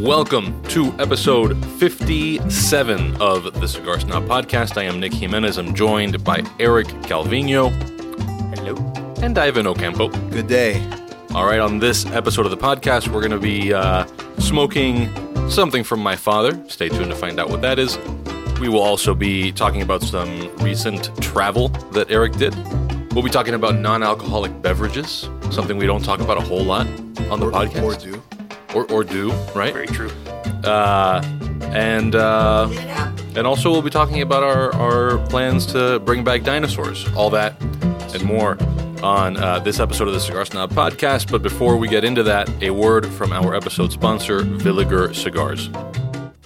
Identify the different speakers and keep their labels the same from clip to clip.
Speaker 1: Welcome to episode 57 of the Cigar Snob Podcast. I am Nick Jimenez. I'm joined by Eric Calvino.
Speaker 2: Hello.
Speaker 1: And Ivan Ocampo.
Speaker 3: Good day.
Speaker 1: All right, on this episode of the podcast, we're going to be uh, smoking something from my father. Stay tuned to find out what that is. We will also be talking about some recent travel that Eric did. We'll be talking about non alcoholic beverages, something we don't talk about a whole lot on the podcast.
Speaker 3: Or do.
Speaker 1: Or, or do, right?
Speaker 2: Very true.
Speaker 1: Uh, and uh, and also we'll be talking about our, our plans to bring back dinosaurs, all that and more on uh, this episode of the Cigar Snob podcast. But before we get into that, a word from our episode sponsor, Villiger Cigars.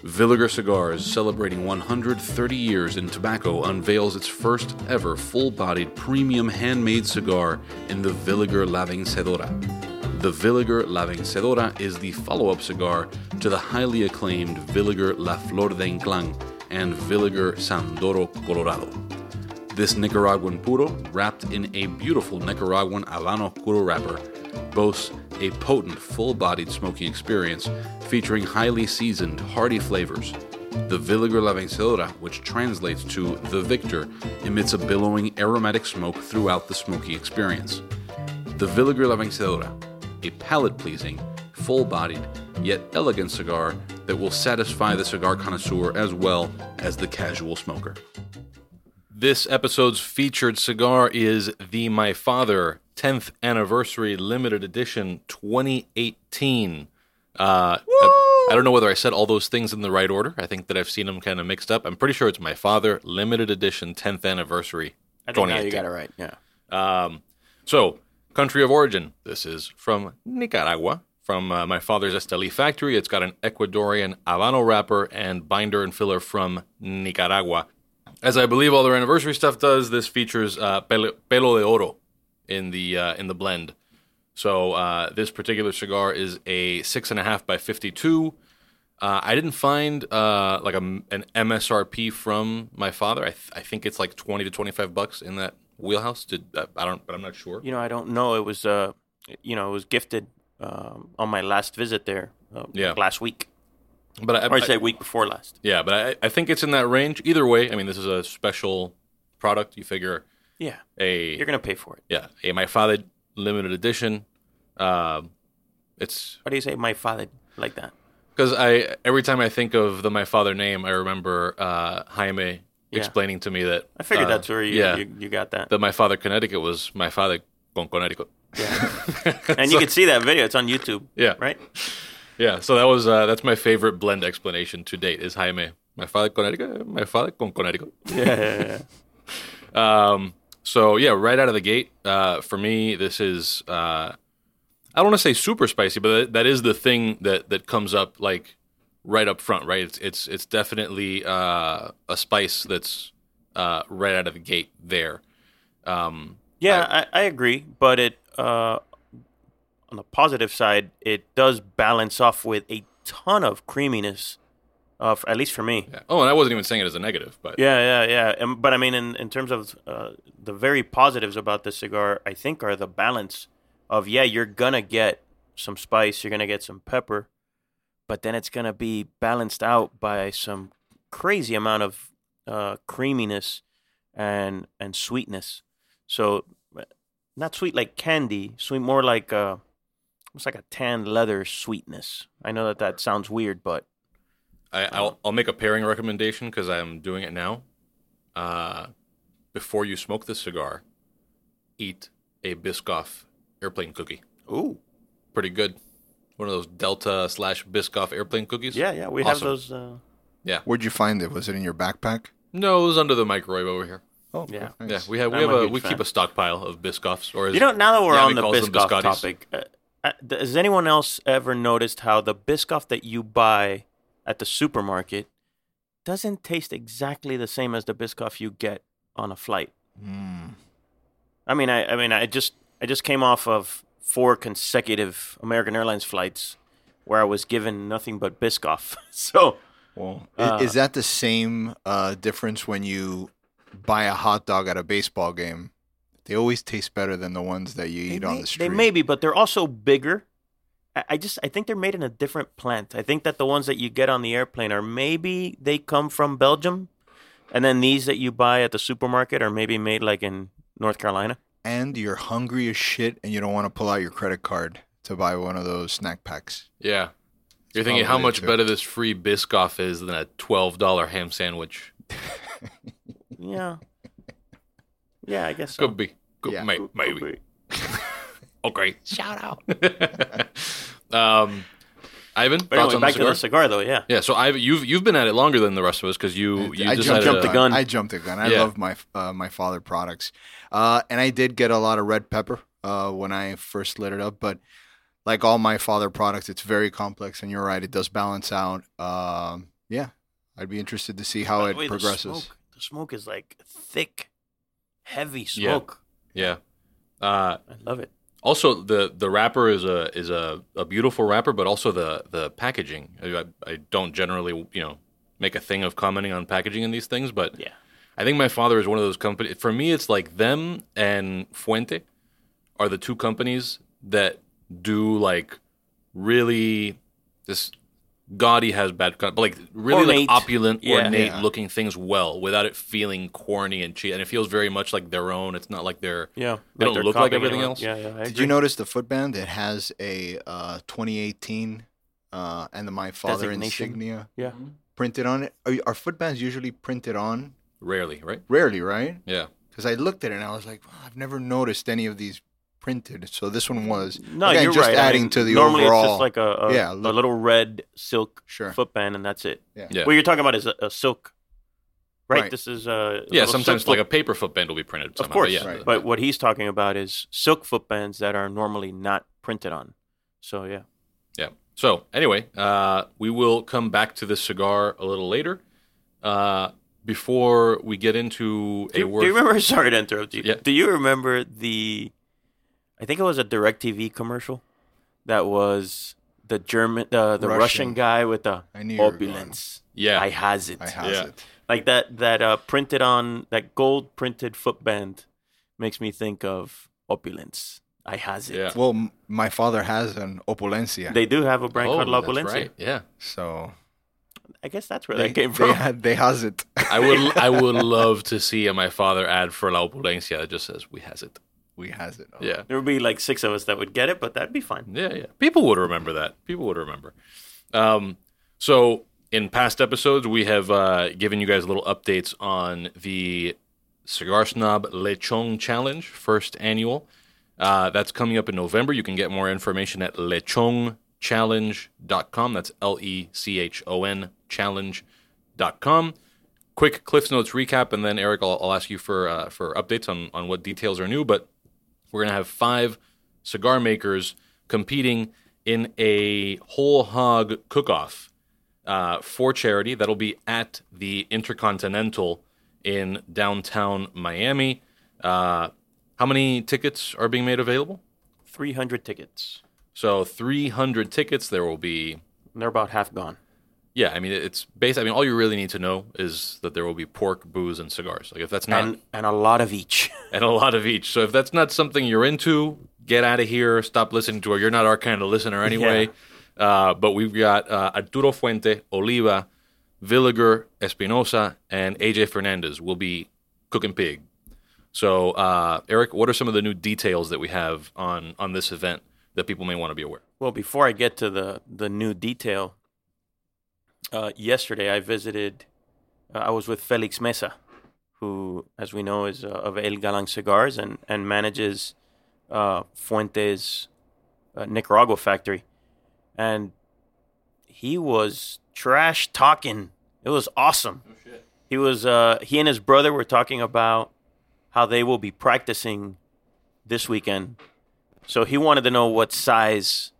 Speaker 1: Villiger Cigars, celebrating 130 years in tobacco, unveils its first ever full bodied premium handmade cigar in the Villiger La Vencedora. The Villiger La Vencedora is the follow up cigar to the highly acclaimed Villiger La Flor de Ynclan and Villiger Sandoro Colorado. This Nicaraguan puro, wrapped in a beautiful Nicaraguan Habano puro wrapper, boasts a potent, full bodied smoking experience featuring highly seasoned, hearty flavors. The Villiger La Vencedora, which translates to the victor, emits a billowing aromatic smoke throughout the smoking experience. The Villiger La Vencedora, a palate pleasing, full bodied, yet elegant cigar that will satisfy the cigar connoisseur as well as the casual smoker. This episode's featured cigar is the My Father 10th Anniversary Limited Edition 2018. Uh, I, I don't know whether I said all those things in the right order. I think that I've seen them kind of mixed up. I'm pretty sure it's My Father Limited Edition 10th Anniversary
Speaker 2: I think now
Speaker 1: 2018.
Speaker 2: you got it right. Yeah.
Speaker 1: Um, so, country of origin. This is from Nicaragua, from uh, my father's Esteli factory. It's got an Ecuadorian Habano wrapper and binder and filler from Nicaragua. As I believe all their anniversary stuff does, this features uh, pelo, de oro in the uh, in the blend. So uh, this particular cigar is a six and a half by fifty-two. Uh, I didn't find uh, like a, an MSRP from my father. I, th- I think it's like twenty to twenty-five bucks in that wheelhouse. Did uh, I don't, but I'm not sure.
Speaker 2: You know, I don't know. It was, uh, you know, it was gifted um, on my last visit there. Uh,
Speaker 1: Yeah.
Speaker 2: Last week,
Speaker 1: But I,
Speaker 2: or I
Speaker 1: I-
Speaker 2: say week before last.
Speaker 1: yeah, but I, I think it's in that range. Either way, I mean, this is a special product. You figure
Speaker 2: Yeah.
Speaker 1: a
Speaker 2: You're gonna pay for it.
Speaker 1: yeah a my father limited edition. Um, it's
Speaker 2: Why do you say my father like that?
Speaker 1: because I every time I think of the my father name, I remember uh, Jaime
Speaker 2: Yeah.
Speaker 1: explaining to me that
Speaker 2: I figured
Speaker 1: uh,
Speaker 2: that's where you,
Speaker 1: yeah
Speaker 2: you you got that.
Speaker 1: that my father Connecticut was my father con Connecticut.
Speaker 2: Yeah. and you can see that video. It's on YouTube.
Speaker 1: Yeah.
Speaker 2: Right.
Speaker 1: Yeah, so that was uh, that's my favorite blend explanation to date is Jaime. My father Connecticut, my father con Connecticut.
Speaker 2: Yeah. yeah, yeah.
Speaker 1: Um, so yeah, right out of the gate, uh, for me, this is uh, I don't want to say super spicy, but that, that is the thing that that comes up like right up front, right? It's it's it's definitely uh, a spice that's uh, right out of the gate there. Um,
Speaker 2: Yeah, I, I agree, but it uh, on the positive side, it does balance off with a ton of creaminess, uh, at least for me.
Speaker 1: yeah. Oh, and I wasn't even saying it as a negative, but
Speaker 2: Yeah, yeah, yeah. And, but I mean, in, in terms of uh, the very positives about this cigar, I think are the balance of yeah, you're gonna get some spice, you're gonna get some pepper, but then it's gonna be balanced out by some crazy amount of uh, creaminess and and sweetness. So uh, not sweet like candy, sweet more like uh, almost like a tan leather sweetness. I know that that sounds weird, but
Speaker 1: I, I'll I'll make a pairing recommendation because I'm doing it now. Uh, before you smoke this cigar, eat a Biscoff airplane cookie.
Speaker 2: ooh,
Speaker 1: Pretty good. One of those Delta slash Biscoff airplane cookies.
Speaker 2: yeah, yeah, we have
Speaker 1: Awesome.
Speaker 2: those. Uh, Yeah.
Speaker 3: Where'd you find it? Was it in your backpack?
Speaker 1: No, it was under the microwave over here.
Speaker 3: Oh,
Speaker 2: Yeah.
Speaker 3: nice.
Speaker 1: Yeah, we have we
Speaker 2: I'm
Speaker 1: have
Speaker 2: a
Speaker 1: a
Speaker 2: huge
Speaker 1: we
Speaker 2: fan.
Speaker 1: keep a stockpile of Biscoffs. Or as,
Speaker 2: You know, now that we're
Speaker 1: Yeah,
Speaker 2: on the
Speaker 1: calls them
Speaker 2: Biscoff
Speaker 1: biscottis.
Speaker 2: topic, uh, uh, th- has anyone else ever noticed how the Biscoff that you buy at the supermarket doesn't taste exactly the same as the Biscoff you get on a flight?
Speaker 3: Mm.
Speaker 2: I mean, I, I mean, I just, I just came off of four consecutive American Airlines flights where I was given nothing but Biscoff. so,
Speaker 3: Well,
Speaker 2: Uh,
Speaker 3: is that the same uh, difference when you buy a hot dog at a baseball game? They always taste better than the ones that you eat
Speaker 2: they
Speaker 3: on the street.
Speaker 2: they may be, but they're also bigger I I just I think they're made in a different plant. I think that the ones that you get on the airplane are maybe they come from Belgium, and then these that you buy at the supermarket are maybe made like in North Carolina.
Speaker 3: And you're hungry as shit, and you don't want to pull out your credit card to buy one of those snack packs.
Speaker 1: Yeah. You're thinking how much
Speaker 3: too.
Speaker 1: better this free Biscoff is than a $12 ham sandwich.
Speaker 2: Yeah, yeah, I guess so.
Speaker 1: Could be. Could,
Speaker 3: Yeah.
Speaker 1: may-
Speaker 2: Could
Speaker 1: maybe.
Speaker 2: be.
Speaker 1: Okay. Shout out. um, Ivan,
Speaker 2: But
Speaker 1: thoughts
Speaker 2: anyway,
Speaker 1: on
Speaker 2: back
Speaker 1: the
Speaker 2: to
Speaker 1: cigar?
Speaker 2: the cigar though. Yeah,
Speaker 1: Yeah, so Ivan, you've you've been at it longer than the rest of us because you you
Speaker 3: I
Speaker 1: decided
Speaker 2: jumped
Speaker 1: to,
Speaker 2: the gun.
Speaker 3: I jumped the gun. I
Speaker 1: Yeah.
Speaker 3: love my uh, my father products, uh, and I did get a lot of red pepper uh, when I first lit it up. But like all my father products, it's very complex, and you're right, it does balance out. Um, yeah, I'd be interested to see how
Speaker 2: By
Speaker 3: it
Speaker 2: way, the
Speaker 3: progresses.
Speaker 2: smoke- The smoke is like thick, heavy
Speaker 1: Yeah.
Speaker 2: smoke.
Speaker 1: Yeah. Uh,
Speaker 2: I love it.
Speaker 1: Also, the the wrapper is a is a, a beautiful wrapper, but also the the packaging. I, I don't generally you know make a thing of commenting on packaging in these things, but
Speaker 2: Yeah.
Speaker 1: I think my father is one of those companies. For me, it's like them and Fuente are the two companies that do like really this gaudy has bad, but like really
Speaker 2: Ornate.
Speaker 1: like opulent,
Speaker 2: Yeah.
Speaker 1: ornate
Speaker 3: Yeah.
Speaker 1: looking things well without it feeling corny and cheap. And it feels very much like their own. It's not like they're
Speaker 2: Yeah,
Speaker 1: They don't look like everything
Speaker 2: anyone.
Speaker 1: else?
Speaker 2: Yeah, yeah.
Speaker 3: Did you notice the footband? It has a uh, 2018 uh, and the My Father insignia
Speaker 2: Yeah.
Speaker 3: printed on it. Are, are footbands usually printed on?
Speaker 1: rarely, right?
Speaker 3: Rarely, right?
Speaker 1: Yeah.
Speaker 3: Because I looked at it and I was like, well, I've never noticed any of these printed. So this one was.
Speaker 2: No,
Speaker 3: Again,
Speaker 2: you're
Speaker 3: just
Speaker 2: right. I
Speaker 3: adding
Speaker 2: mean,
Speaker 3: to the
Speaker 2: normally
Speaker 3: overall.
Speaker 2: it's just like a, a,
Speaker 3: Yeah,
Speaker 2: a little red silk
Speaker 3: Sure.
Speaker 2: footband, and that's it.
Speaker 3: Yeah.
Speaker 1: Yeah.
Speaker 2: What you're talking about is a, a silk, right?
Speaker 3: Right.
Speaker 2: This is a
Speaker 1: Yeah, sometimes
Speaker 2: silk
Speaker 1: like a
Speaker 2: foot-
Speaker 1: paper footband will be printed.
Speaker 2: of course.
Speaker 1: but yeah,
Speaker 3: Right.
Speaker 2: But what he's talking about is silk footbands that are normally not printed on. So yeah,
Speaker 1: Yeah. So anyway, uh, we will come back to this cigar a little later. Uh, before we get into
Speaker 2: do,
Speaker 1: a
Speaker 2: you-
Speaker 1: word,
Speaker 2: do you remember? Sorry to interrupt you.
Speaker 1: Yeah.
Speaker 2: Do you remember the? I think it was a Directv commercial that was the German, uh, the Russian.
Speaker 3: Russian.
Speaker 2: guy with the
Speaker 3: I knew you were going.
Speaker 2: opulence.
Speaker 1: yeah,
Speaker 2: I has it.
Speaker 3: I has
Speaker 1: Yeah.
Speaker 3: it.
Speaker 2: like that that uh printed on that gold printed footband makes me think of opulence i has it
Speaker 1: Yeah.
Speaker 3: Well, m- my father has an opulencia.
Speaker 2: they do have a brand
Speaker 1: oh,
Speaker 2: called La Opulencia.
Speaker 1: right. Yeah,
Speaker 3: so
Speaker 2: i guess that's where
Speaker 3: they,
Speaker 2: that came
Speaker 3: they,
Speaker 2: from
Speaker 3: had, they has it.
Speaker 1: I would I would love to see a my father ad for La Opulencia that just says we has it.
Speaker 3: We has it.
Speaker 1: Yeah.
Speaker 2: there would be like six of us that would get it but that'd be fine
Speaker 1: Yeah, yeah. People would remember that. People would remember. Um, so in past episodes, we have uh, given you guys little updates on the Cigar Snob Lechon Challenge, first annual. Uh, that's coming up in November. You can get more information at lechonchallenge.com. That's L E C H O N challenge.com. Quick Cliffs Notes recap, and then Eric, I'll, I'll ask you for uh, for updates on, on what details are new. But we're going to have five cigar makers competing in a whole hog cook off uh, for charity. That'll be at the Intercontinental in downtown Miami. Uh, how many tickets are being made available?
Speaker 2: 300 tickets
Speaker 1: So 300 tickets. There will be,
Speaker 2: they're about half gone
Speaker 1: yeah, I mean, it's based, I mean, all you really need to know is that there will be pork, booze, and cigars. Like, if that's not,
Speaker 2: and and a lot of each
Speaker 1: and a lot of each. So if that's not something you're into, get out of here. Stop listening to her. You're not our kind of listener anyway. Uh, but we've got uh, Arturo Fuente, Oliva, Villiger, Espinosa, and AJ Fernandez will be cooking pig. So uh, Eric, what are some of the new details that we have on on this event that people may want to be aware?
Speaker 2: well before i get to the the new detail uh yesterday i visited uh, i was with felix mesa who as we know is uh, of el galan cigars and and manages uh fuentes uh, nicaragua factory. And he was trash talking. It was awesome. He was uh he and his brother were talking about how they will be practicing this weekend. So he wanted to know what size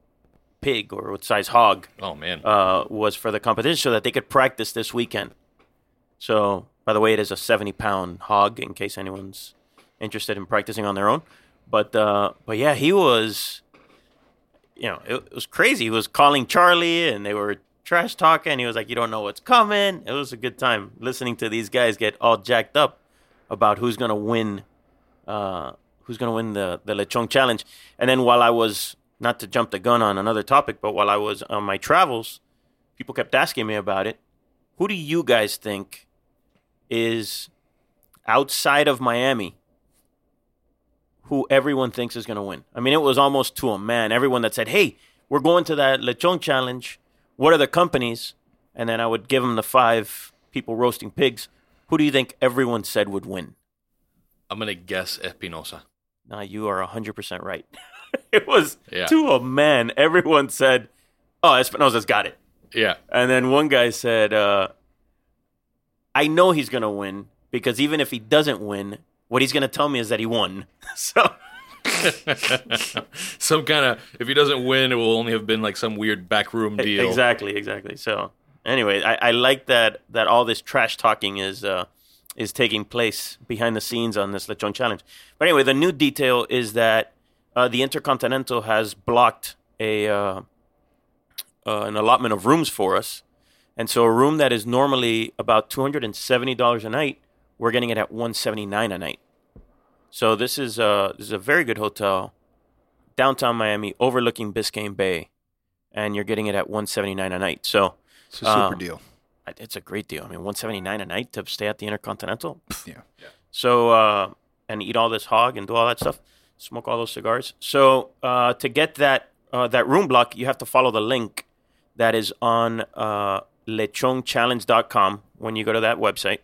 Speaker 2: pig or what size hog
Speaker 1: Oh man,
Speaker 2: uh, was for the competition so that they could practice this weekend. So, by the way, it is a 70 pound hog in case anyone's interested in practicing on their own. But, uh, but yeah, he was, you know, it, it was crazy. He was calling Charlie and they were trash talking. He was like, You don't know what's coming. It was a good time listening to these guys get all jacked up about who's going to win. Uh, who's going to win the, the Lechon challenge. And then while I was not to jump the gun on another topic, but while I was on my travels, people kept asking me about it. Who do you guys think is outside of Miami who everyone thinks is going to win? I mean, it was almost to a man. Everyone that said, "Hey, we're going to that lechon challenge. What are the companies?" And then I would give them the five people roasting pigs. Who do you think everyone said would win?
Speaker 1: I'm gonna guess Espinosa.
Speaker 2: Nah, you are 100% right. it was
Speaker 1: Yeah.
Speaker 2: to a man. Everyone said, "Oh, Espinosa's got it."
Speaker 1: Yeah,
Speaker 2: And then one guy said, uh, "I know he's gonna win because even if he doesn't win, what he's gonna tell me is that he won." so
Speaker 1: some kind of. If he doesn't win, it will only have been like some weird backroom deal.
Speaker 2: Exactly, exactly. So anyway, I, I like that that all this trash talking is uh, is taking place behind the scenes on this Lechon challenge. But anyway, the new detail is that uh, the Intercontinental has blocked a uh, uh, an allotment of rooms for us, and so a room that is normally about two hundred and seventy dollars a night, we're getting it at one seventy nine a night. So this is uh this is a very good hotel, downtown Miami, overlooking Biscayne Bay, and you're getting it at one seventy nine a night. So
Speaker 3: It's a super
Speaker 2: Um,
Speaker 3: deal.
Speaker 2: It's a great deal. I mean, one seventy nine a night to stay at the Intercontinental.
Speaker 3: Yeah.
Speaker 2: So uh, and eat all this hog and do all that stuff, smoke all those cigars. So uh, to get that uh, that room block, you have to follow the link that is on uh, lechonchallenge.com. When you go to that website,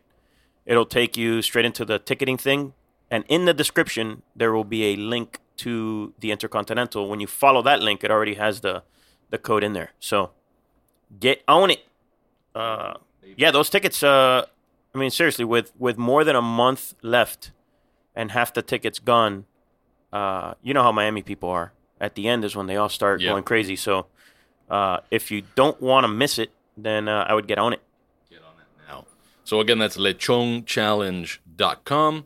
Speaker 2: it'll take you straight into the ticketing thing, and in the description there will be a link to the Intercontinental. When you follow that link, it already has the the code in there. So get on it. Uh, yeah, those tickets. Uh, I mean, seriously, with with more than a month left and half the tickets gone, uh, you know how Miami people are. At the end is when they all start
Speaker 1: Yeah.
Speaker 2: going crazy. So uh, if you don't want to miss it, then uh, I would get on it.
Speaker 1: Get on it now. So again, that's lechonchallenge.com.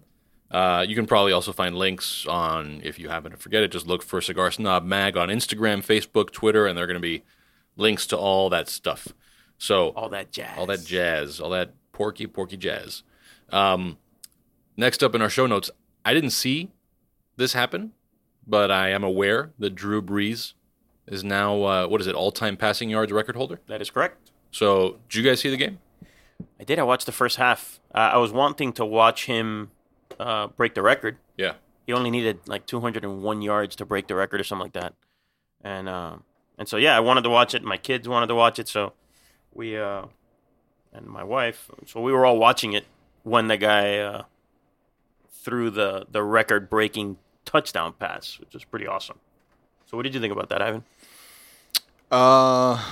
Speaker 1: Uh, you can probably also find links on, if you happen to forget it, just look for Cigar Snob Mag on Instagram, Facebook, Twitter, and there are going to be links to all that stuff. So
Speaker 2: All that jazz.
Speaker 1: all that jazz, all that porky, porky jazz. Um, next up in our show notes, I didn't see this happen, but I am aware that Drew Brees is now, uh, what is it, all time passing yards record holder?
Speaker 2: That is correct.
Speaker 1: So, did you guys see the game?
Speaker 2: I did. I watched the first half. Uh, I was wanting to watch him uh, break the record.
Speaker 1: Yeah.
Speaker 2: He only needed like 201 yards to break the record or something like that. And um, and so yeah, I wanted to watch it. My kids wanted to watch it, so we uh, and my wife. So we were all watching it when the guy uh, threw the the record breaking touchdown pass, which was pretty awesome. So what did you think about that, Ivan?
Speaker 3: Uh,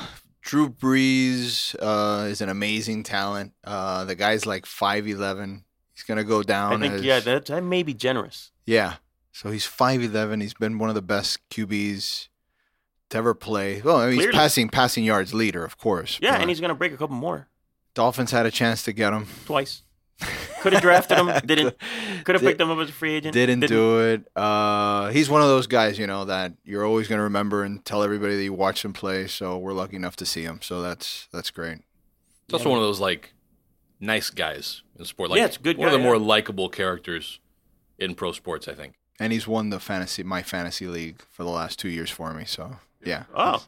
Speaker 3: Drew Brees uh, is an amazing talent. Uh, the guy's like five eleven. He's gonna go down.
Speaker 2: I think
Speaker 3: as,
Speaker 2: yeah, that, that may be generous.
Speaker 3: yeah. So he's five eleven. He's been one of the best QBs to ever play. Well, I mean, he's passing passing yards leader, of course.
Speaker 2: Yeah, and he's gonna break a couple more
Speaker 3: Dolphins had a chance to get him.
Speaker 2: twice. Could have drafted him, didn't. Could have picked him up as a free agent.
Speaker 3: Didn't, do it. Uh, he's one of those guys, you know, that you're always going to remember and tell everybody that you watch him play. So we're lucky enough to see him. So that's that's great.
Speaker 1: It's also one of those like nice guys in sport. Like
Speaker 2: Yeah, it's good
Speaker 1: one of
Speaker 2: guy,
Speaker 1: the more likable characters in pro sports, I think.
Speaker 3: And he's won the fantasy my fantasy league for the last two years for me. So yeah,
Speaker 2: Oh,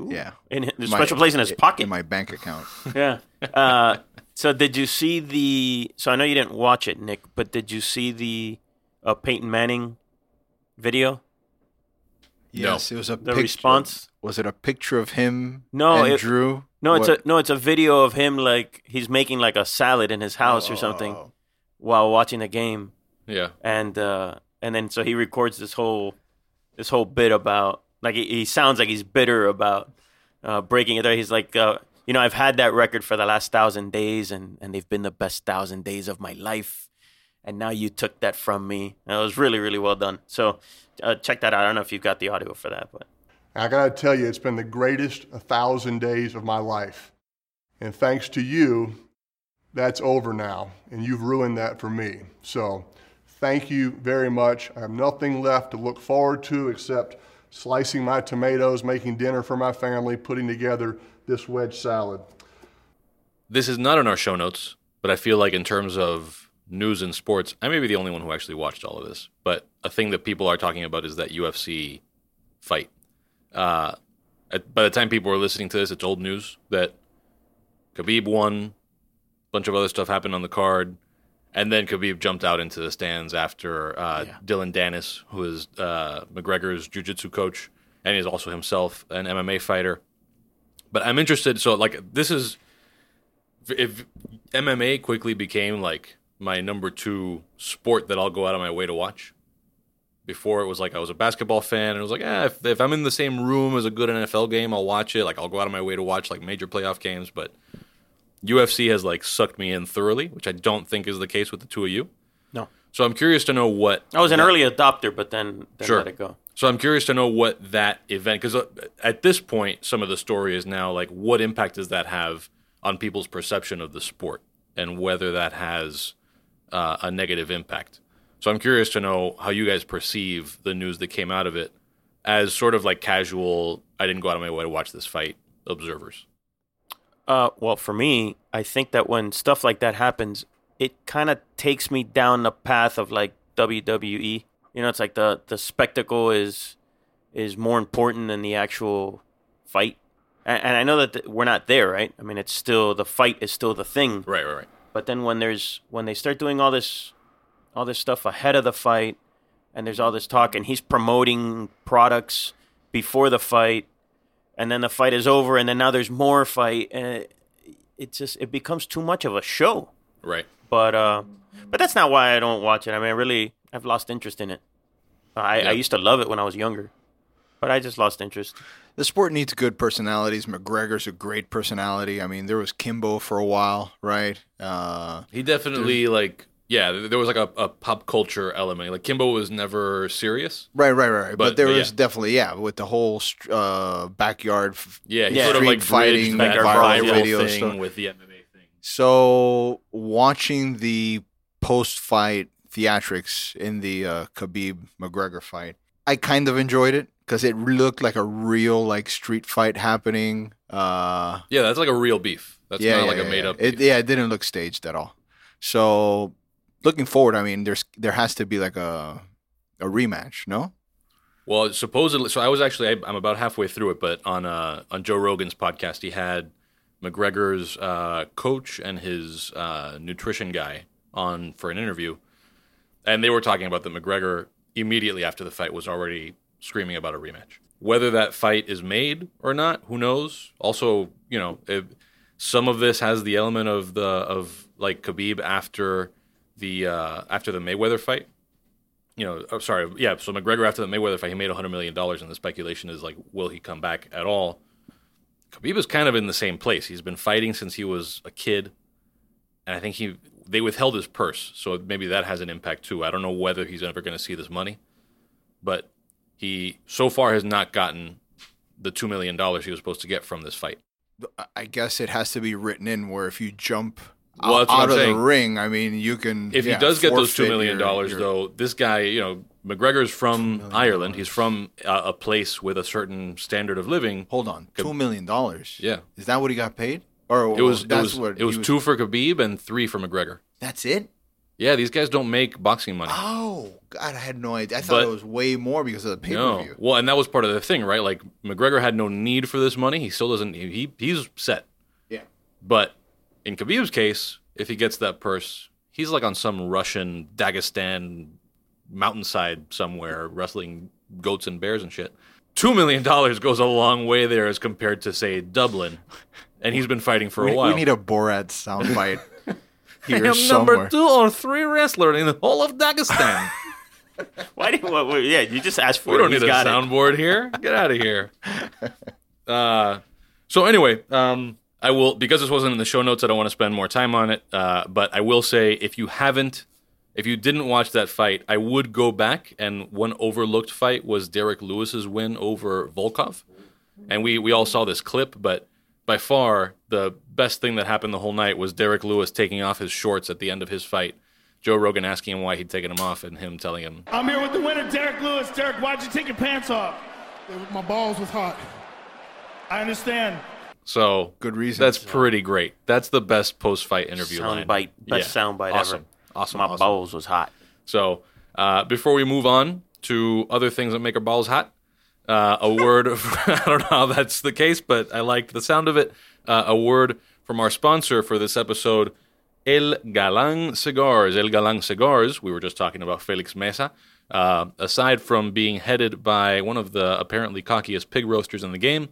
Speaker 2: Ooh.
Speaker 3: yeah.
Speaker 2: in his,
Speaker 3: My-
Speaker 2: special place in his pocket.
Speaker 3: in my bank account.
Speaker 2: yeah. Uh, so did you see the? So I know you didn't watch it, Nick, but did you see the uh, Peyton Manning video?
Speaker 3: Yes, it was a
Speaker 2: The
Speaker 3: picture.
Speaker 2: response?
Speaker 3: Was it a picture of him?
Speaker 2: No,
Speaker 3: and
Speaker 2: it-
Speaker 3: Drew.
Speaker 2: No, it's
Speaker 3: What-
Speaker 2: a no, it's a video of him like he's making like a salad in his house or something
Speaker 3: Oh.
Speaker 2: while watching the game.
Speaker 1: Yeah.
Speaker 2: and uh, and then so he records this whole this whole bit about like he, he sounds like he's bitter about uh, breaking it there. He's like, uh, you know, I've had that record for the last thousand days, and and they've been the best thousand days of my life, and now you took that from me. And it was really really well done. So uh, check that out. I don't know if you've got the audio for that, but
Speaker 4: I got to tell you, it's been the greatest a thousand days of my life. And thanks to you, that's over now. And you've ruined that for me. So thank you very much. I have nothing left to look forward to except slicing my tomatoes, making dinner for my family, putting together this wedge salad.
Speaker 1: This is not in our show notes, but I feel like in terms of news and sports, I may be the only one who actually watched all of this. But a thing that people are talking about is that UFC fight. Uh, at, by the time people are listening to this, it's old news that Khabib won. A bunch of other stuff happened on the card. And then Khabib jumped out into the stands after uh,
Speaker 2: Yeah.
Speaker 1: Dillon Danis, who is uh, McGregor's jiu-jitsu coach, and he's also himself an MMA fighter. But I'm interested. So, like, this is if MMA quickly became like my number two sport that I'll go out of my way to watch. Before it was like I was a basketball fan, and it was like, eh, if, if I'm in the same room as a good NFL game, I'll watch it. Like I'll go out of my way to watch like major playoff games. But UFC has like sucked me in thoroughly, which I don't think is the case with the two of you.
Speaker 2: No.
Speaker 1: So I'm curious to know what
Speaker 2: I was an early adopter, but then, then
Speaker 1: Sure.
Speaker 2: let it go.
Speaker 1: so I'm curious to know what that event because at this point, some of the story is now like, what impact does that have on people's perception of the sport, and whether that has uh, a negative impact. So I'm curious to know how you guys perceive the news that came out of it as sort of like casual. I didn't go out of my way to watch this fight. Observers.
Speaker 2: Uh, well, for me, I think that when stuff like that happens, it kind of takes me down the path of like WWE. You know, it's like the the spectacle is is more important than the actual fight. And, and I know that th- we're not there, right? I mean, it's still the fight is still the thing.
Speaker 1: Right, right, right.
Speaker 2: But then when there's when they start doing all this all this stuff ahead of the fight and there's all this talk and he's promoting products before the fight and then the fight is over and then now there's more fight and it, it just it becomes too much of a show.
Speaker 1: Right.
Speaker 2: But uh but that's not why I don't watch it. I mean, I really I've lost interest in it. I,
Speaker 1: Yeah.
Speaker 2: I used to love it when I was younger. But I just lost interest.
Speaker 3: The sport needs good personalities. McGregor's a great personality. I mean, there was Kimbo for a while, right? Uh,
Speaker 1: He definitely like yeah. There was like a, a pop culture element. Like Kimbo was never serious.
Speaker 3: right, right, right. But,
Speaker 1: But-
Speaker 3: there
Speaker 1: but
Speaker 3: was
Speaker 1: yeah.
Speaker 3: definitely yeah, with the whole uh, backyard. F-
Speaker 1: Yeah, he
Speaker 2: Yeah.
Speaker 1: sort of like
Speaker 3: fighting,
Speaker 1: that viral
Speaker 2: viral
Speaker 3: video
Speaker 1: thing
Speaker 3: stuff.
Speaker 1: with the MMA thing.
Speaker 3: So watching the post-fight theatrics in the uh, Khabib McGregor fight, I kind of enjoyed it because it looked like a real like street fight happening. Uh,
Speaker 1: Yeah, that's like a real beef. That's
Speaker 3: yeah,
Speaker 1: not
Speaker 3: yeah,
Speaker 1: like a made up.
Speaker 3: It, yeah, it didn't look staged at all. So looking forward, I mean, there's there has to be like a a rematch, no?
Speaker 1: Well, supposedly, so I was actually I, I'm about halfway through it, but on uh, on Joe Rogan's podcast, he had McGregor's uh, coach and his uh, nutrition guy on for an interview, and they were talking about that McGregor immediately after the fight was already screaming about a rematch. Whether that fight is made or not, who knows? Also, you know, if, some of this has the element of the of like Khabib after the uh, after the Mayweather fight you know, oh, sorry, yeah. So McGregor after the Mayweather fight, he made hundred million dollars, and the speculation is like, will he come back at all? Khabib is kind of in the same place. He's been fighting since he was a kid, and I think he they withheld his purse, so maybe that has an impact too. I don't know whether he's ever going to see this money, but he so far has not gotten the two million dollars he was supposed to get from this fight.
Speaker 3: I guess it has to be written in where if you jump
Speaker 1: Well,
Speaker 3: out,
Speaker 1: that's what
Speaker 3: out
Speaker 1: I'm
Speaker 3: of
Speaker 1: saying.
Speaker 3: the ring, I mean, you can.
Speaker 1: If
Speaker 3: yeah,
Speaker 1: he does get those two
Speaker 3: forfeit
Speaker 1: million
Speaker 3: your-
Speaker 1: dollars, though, this guy, you know, McGregor's from Ireland. He's from a, a place with a certain standard of living.
Speaker 3: Hold on, two million dollars.
Speaker 1: Yeah.
Speaker 3: is that what he got paid? Or
Speaker 1: It was it was
Speaker 3: what
Speaker 1: it was
Speaker 3: he
Speaker 1: two for Khabib and three for McGregor.
Speaker 3: That's it.
Speaker 1: Yeah, these guys don't make boxing money.
Speaker 3: Oh God, I had no idea. I thought
Speaker 1: But-
Speaker 3: it was way more because of the pay per
Speaker 1: no,
Speaker 3: view.
Speaker 1: well, and that was part of the thing, right? Like McGregor had no need for this money. He still doesn't. He he's set.
Speaker 3: Yeah.
Speaker 1: But in Khabib's case, if he gets that purse, he's like on some Russian Dagestan mountainside somewhere wrestling goats and bears and shit. Two million dollars goes a long way there as compared to say Dublin, and he's been fighting for
Speaker 3: We,
Speaker 1: a while.
Speaker 3: we need a Borat soundbite
Speaker 1: I am
Speaker 3: somewhere.
Speaker 1: number two or three wrestler in the whole of Dagestan.
Speaker 2: Why do you, well, well, yeah, you just asked for
Speaker 1: we
Speaker 2: it.
Speaker 1: We don't
Speaker 2: He's
Speaker 1: need a
Speaker 2: got it.
Speaker 1: soundboard here. Get out of here. Uh, so anyway, um, I will because this wasn't in the show notes. I don't want to spend more time on it. Uh, but I will say, if you haven't, if you didn't watch that fight, I would go back. And one overlooked fight was Derrick Lewis's win over Volkov, and we we all saw this clip, but. By far, the best thing that happened the whole night was Derrick Lewis taking off his shorts at the end of his fight. Joe Rogan asking him why he'd taken them off, and him telling him,
Speaker 5: I'm here with the winner, Derrick Lewis. Derrick, why'd you take your pants off? My balls was hot. I understand.
Speaker 1: So
Speaker 3: Good reason.
Speaker 1: That's pretty great. That's the best post-fight interview line.
Speaker 2: Soundbite, best
Speaker 1: Yeah.
Speaker 2: soundbite
Speaker 1: awesome.
Speaker 2: ever.
Speaker 1: Awesome.
Speaker 2: My
Speaker 1: awesome.
Speaker 2: balls was hot.
Speaker 1: So uh, before we move on to other things that make our balls hot, Uh, a word of, I don't know how that's the case, but I liked the sound of it. Uh, a word from our sponsor for this episode, El Galan Cigars. El Galan Cigars, we were just talking about Felix Mesa. Uh, aside from being headed by one of the apparently cockiest pig roasters in the game,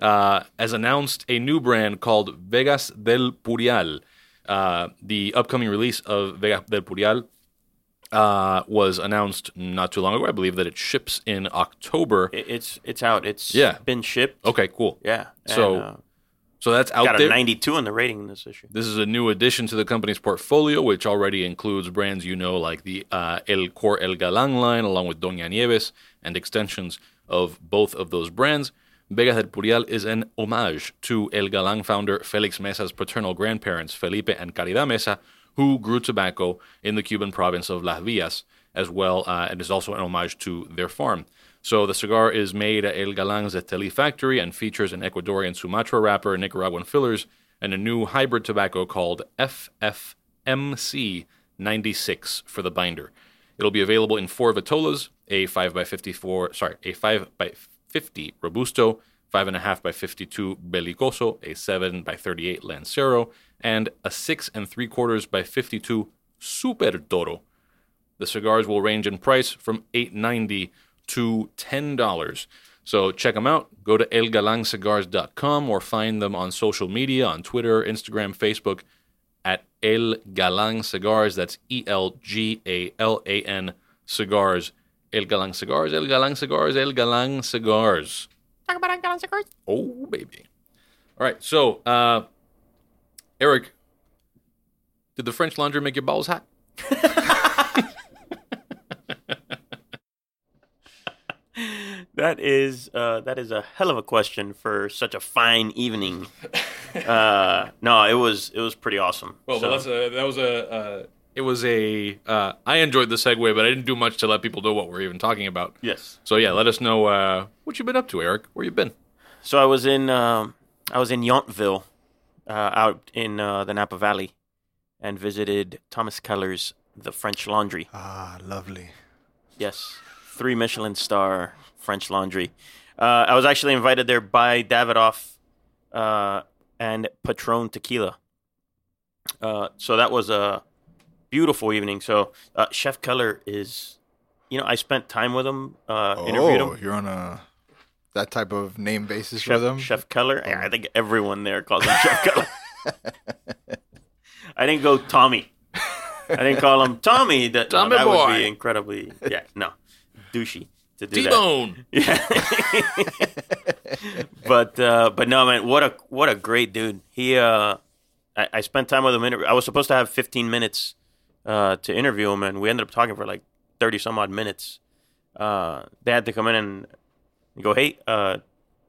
Speaker 1: uh, has announced a new brand called Vegas del Purial. Uh, the upcoming release of Vegas del Purial uh, was announced not too long ago. I believe that it ships in October.
Speaker 2: It- It's it's out. It's
Speaker 1: Yeah.
Speaker 2: been shipped.
Speaker 1: Okay, cool.
Speaker 2: Yeah.
Speaker 1: So,
Speaker 2: and, uh,
Speaker 1: So that's out
Speaker 2: got a
Speaker 1: there.
Speaker 2: 92 in the rating in this issue.
Speaker 1: This is a new addition to the company's portfolio, which already includes brands you know like the uh, El Core El Galan line, along with Doña Nieves, and extensions of both of those brands. Vegas del Purial is an homage to El Galan founder Felix Mesa's paternal grandparents, Felipe and Caridad Mesa, who grew tobacco in the Cuban province of Las Villas, as well, uh, and is also an homage to their farm. So the cigar is made at El Galan's Esteli factory and features an Ecuadorian Sumatra wrapper, Nicaraguan fillers, and a new hybrid tobacco called FFMC96 for the binder. It'll be available in four Vitolas, a 5x54, sorry, a 5x50 Robusto, 5.5 by 52 Belicoso, a 7 by 38 Lancero, and a 6 and 3 quarters by 52 Super Toro. The cigars will range in price from $8.90 to $10. So check them out. Go to elgalancigars.com or find them on social media on Twitter, Instagram, Facebook at El Galan Cigars. That's E L G A L A N Cigars. El Galan Cigars, El Galan Cigars, El Galan Cigars. Talk about El Galan Cigars. Oh, baby. All right. So, uh, Eric, did the French laundry make your balls hot?
Speaker 2: That is uh, that is a hell of a question for such a fine evening. uh, no, it was it was pretty awesome.
Speaker 1: Well,
Speaker 2: So-
Speaker 1: but that's a, that was a uh, it was a uh, I enjoyed the segue, but I didn't do much to let people know what we're even talking about.
Speaker 2: yes.
Speaker 1: So yeah, let us know uh, what you've been up to, Eric. Where you been?
Speaker 2: So I was in um, I was in Yountville, uh, out in uh, the Napa Valley, and visited Thomas Keller's The French Laundry.
Speaker 3: Ah, lovely.
Speaker 2: Yes, three Michelin star French Laundry. Uh, I was actually invited there by Davidoff uh, and Patron Tequila. Uh, so that was a beautiful evening. So uh, Chef Keller is, you know, I spent time with him, uh, interviewed
Speaker 3: Oh,
Speaker 2: him.
Speaker 3: you're on a that type of name basis
Speaker 2: Chef,
Speaker 3: for them.
Speaker 2: Chef Keller. Yeah, I think everyone there calls him Chef Keller. I didn't go Tommy. I didn't call him Tommy. That, no,
Speaker 1: Tommy
Speaker 2: that would
Speaker 1: boy.
Speaker 2: be incredibly, yeah, no, douchey to do that.
Speaker 1: T-bone.
Speaker 2: Yeah. but uh, but no man, what a what a great dude. He uh, I, I spent time with him. Inter- I was supposed to have 15 minutes uh, to interview him, and we ended up talking for like 30 some odd minutes. Uh, they had to come in and go, hey, uh,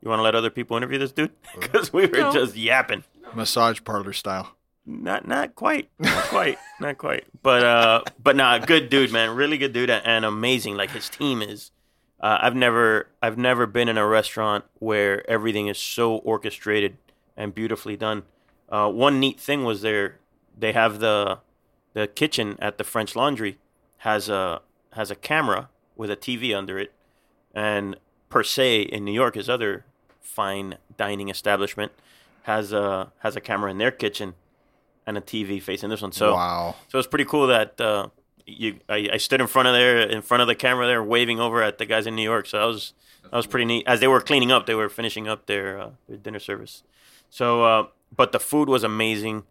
Speaker 2: you want to let other people interview this dude? Because we were just yapping.
Speaker 3: Massage parlor style.
Speaker 2: Not not quite, not quite, not quite. But uh, but nah, good dude, man. Really good dude and amazing. Like his team is. Uh, I've never I've never been in a restaurant where everything is so orchestrated and beautifully done. Uh, one neat thing was there they have the the kitchen at the French Laundry has a has a camera with a TV under it, and per se in New York, his other fine dining establishment has a has a camera in their kitchen and a TV facing this one. So
Speaker 3: wow.
Speaker 2: so it's pretty cool that uh, you I, I stood in front of there in front of the camera there waving over at the guys in New York. So that was that was pretty neat. As they were cleaning up, they were finishing up their uh, their dinner service. So uh, but the food was amazing.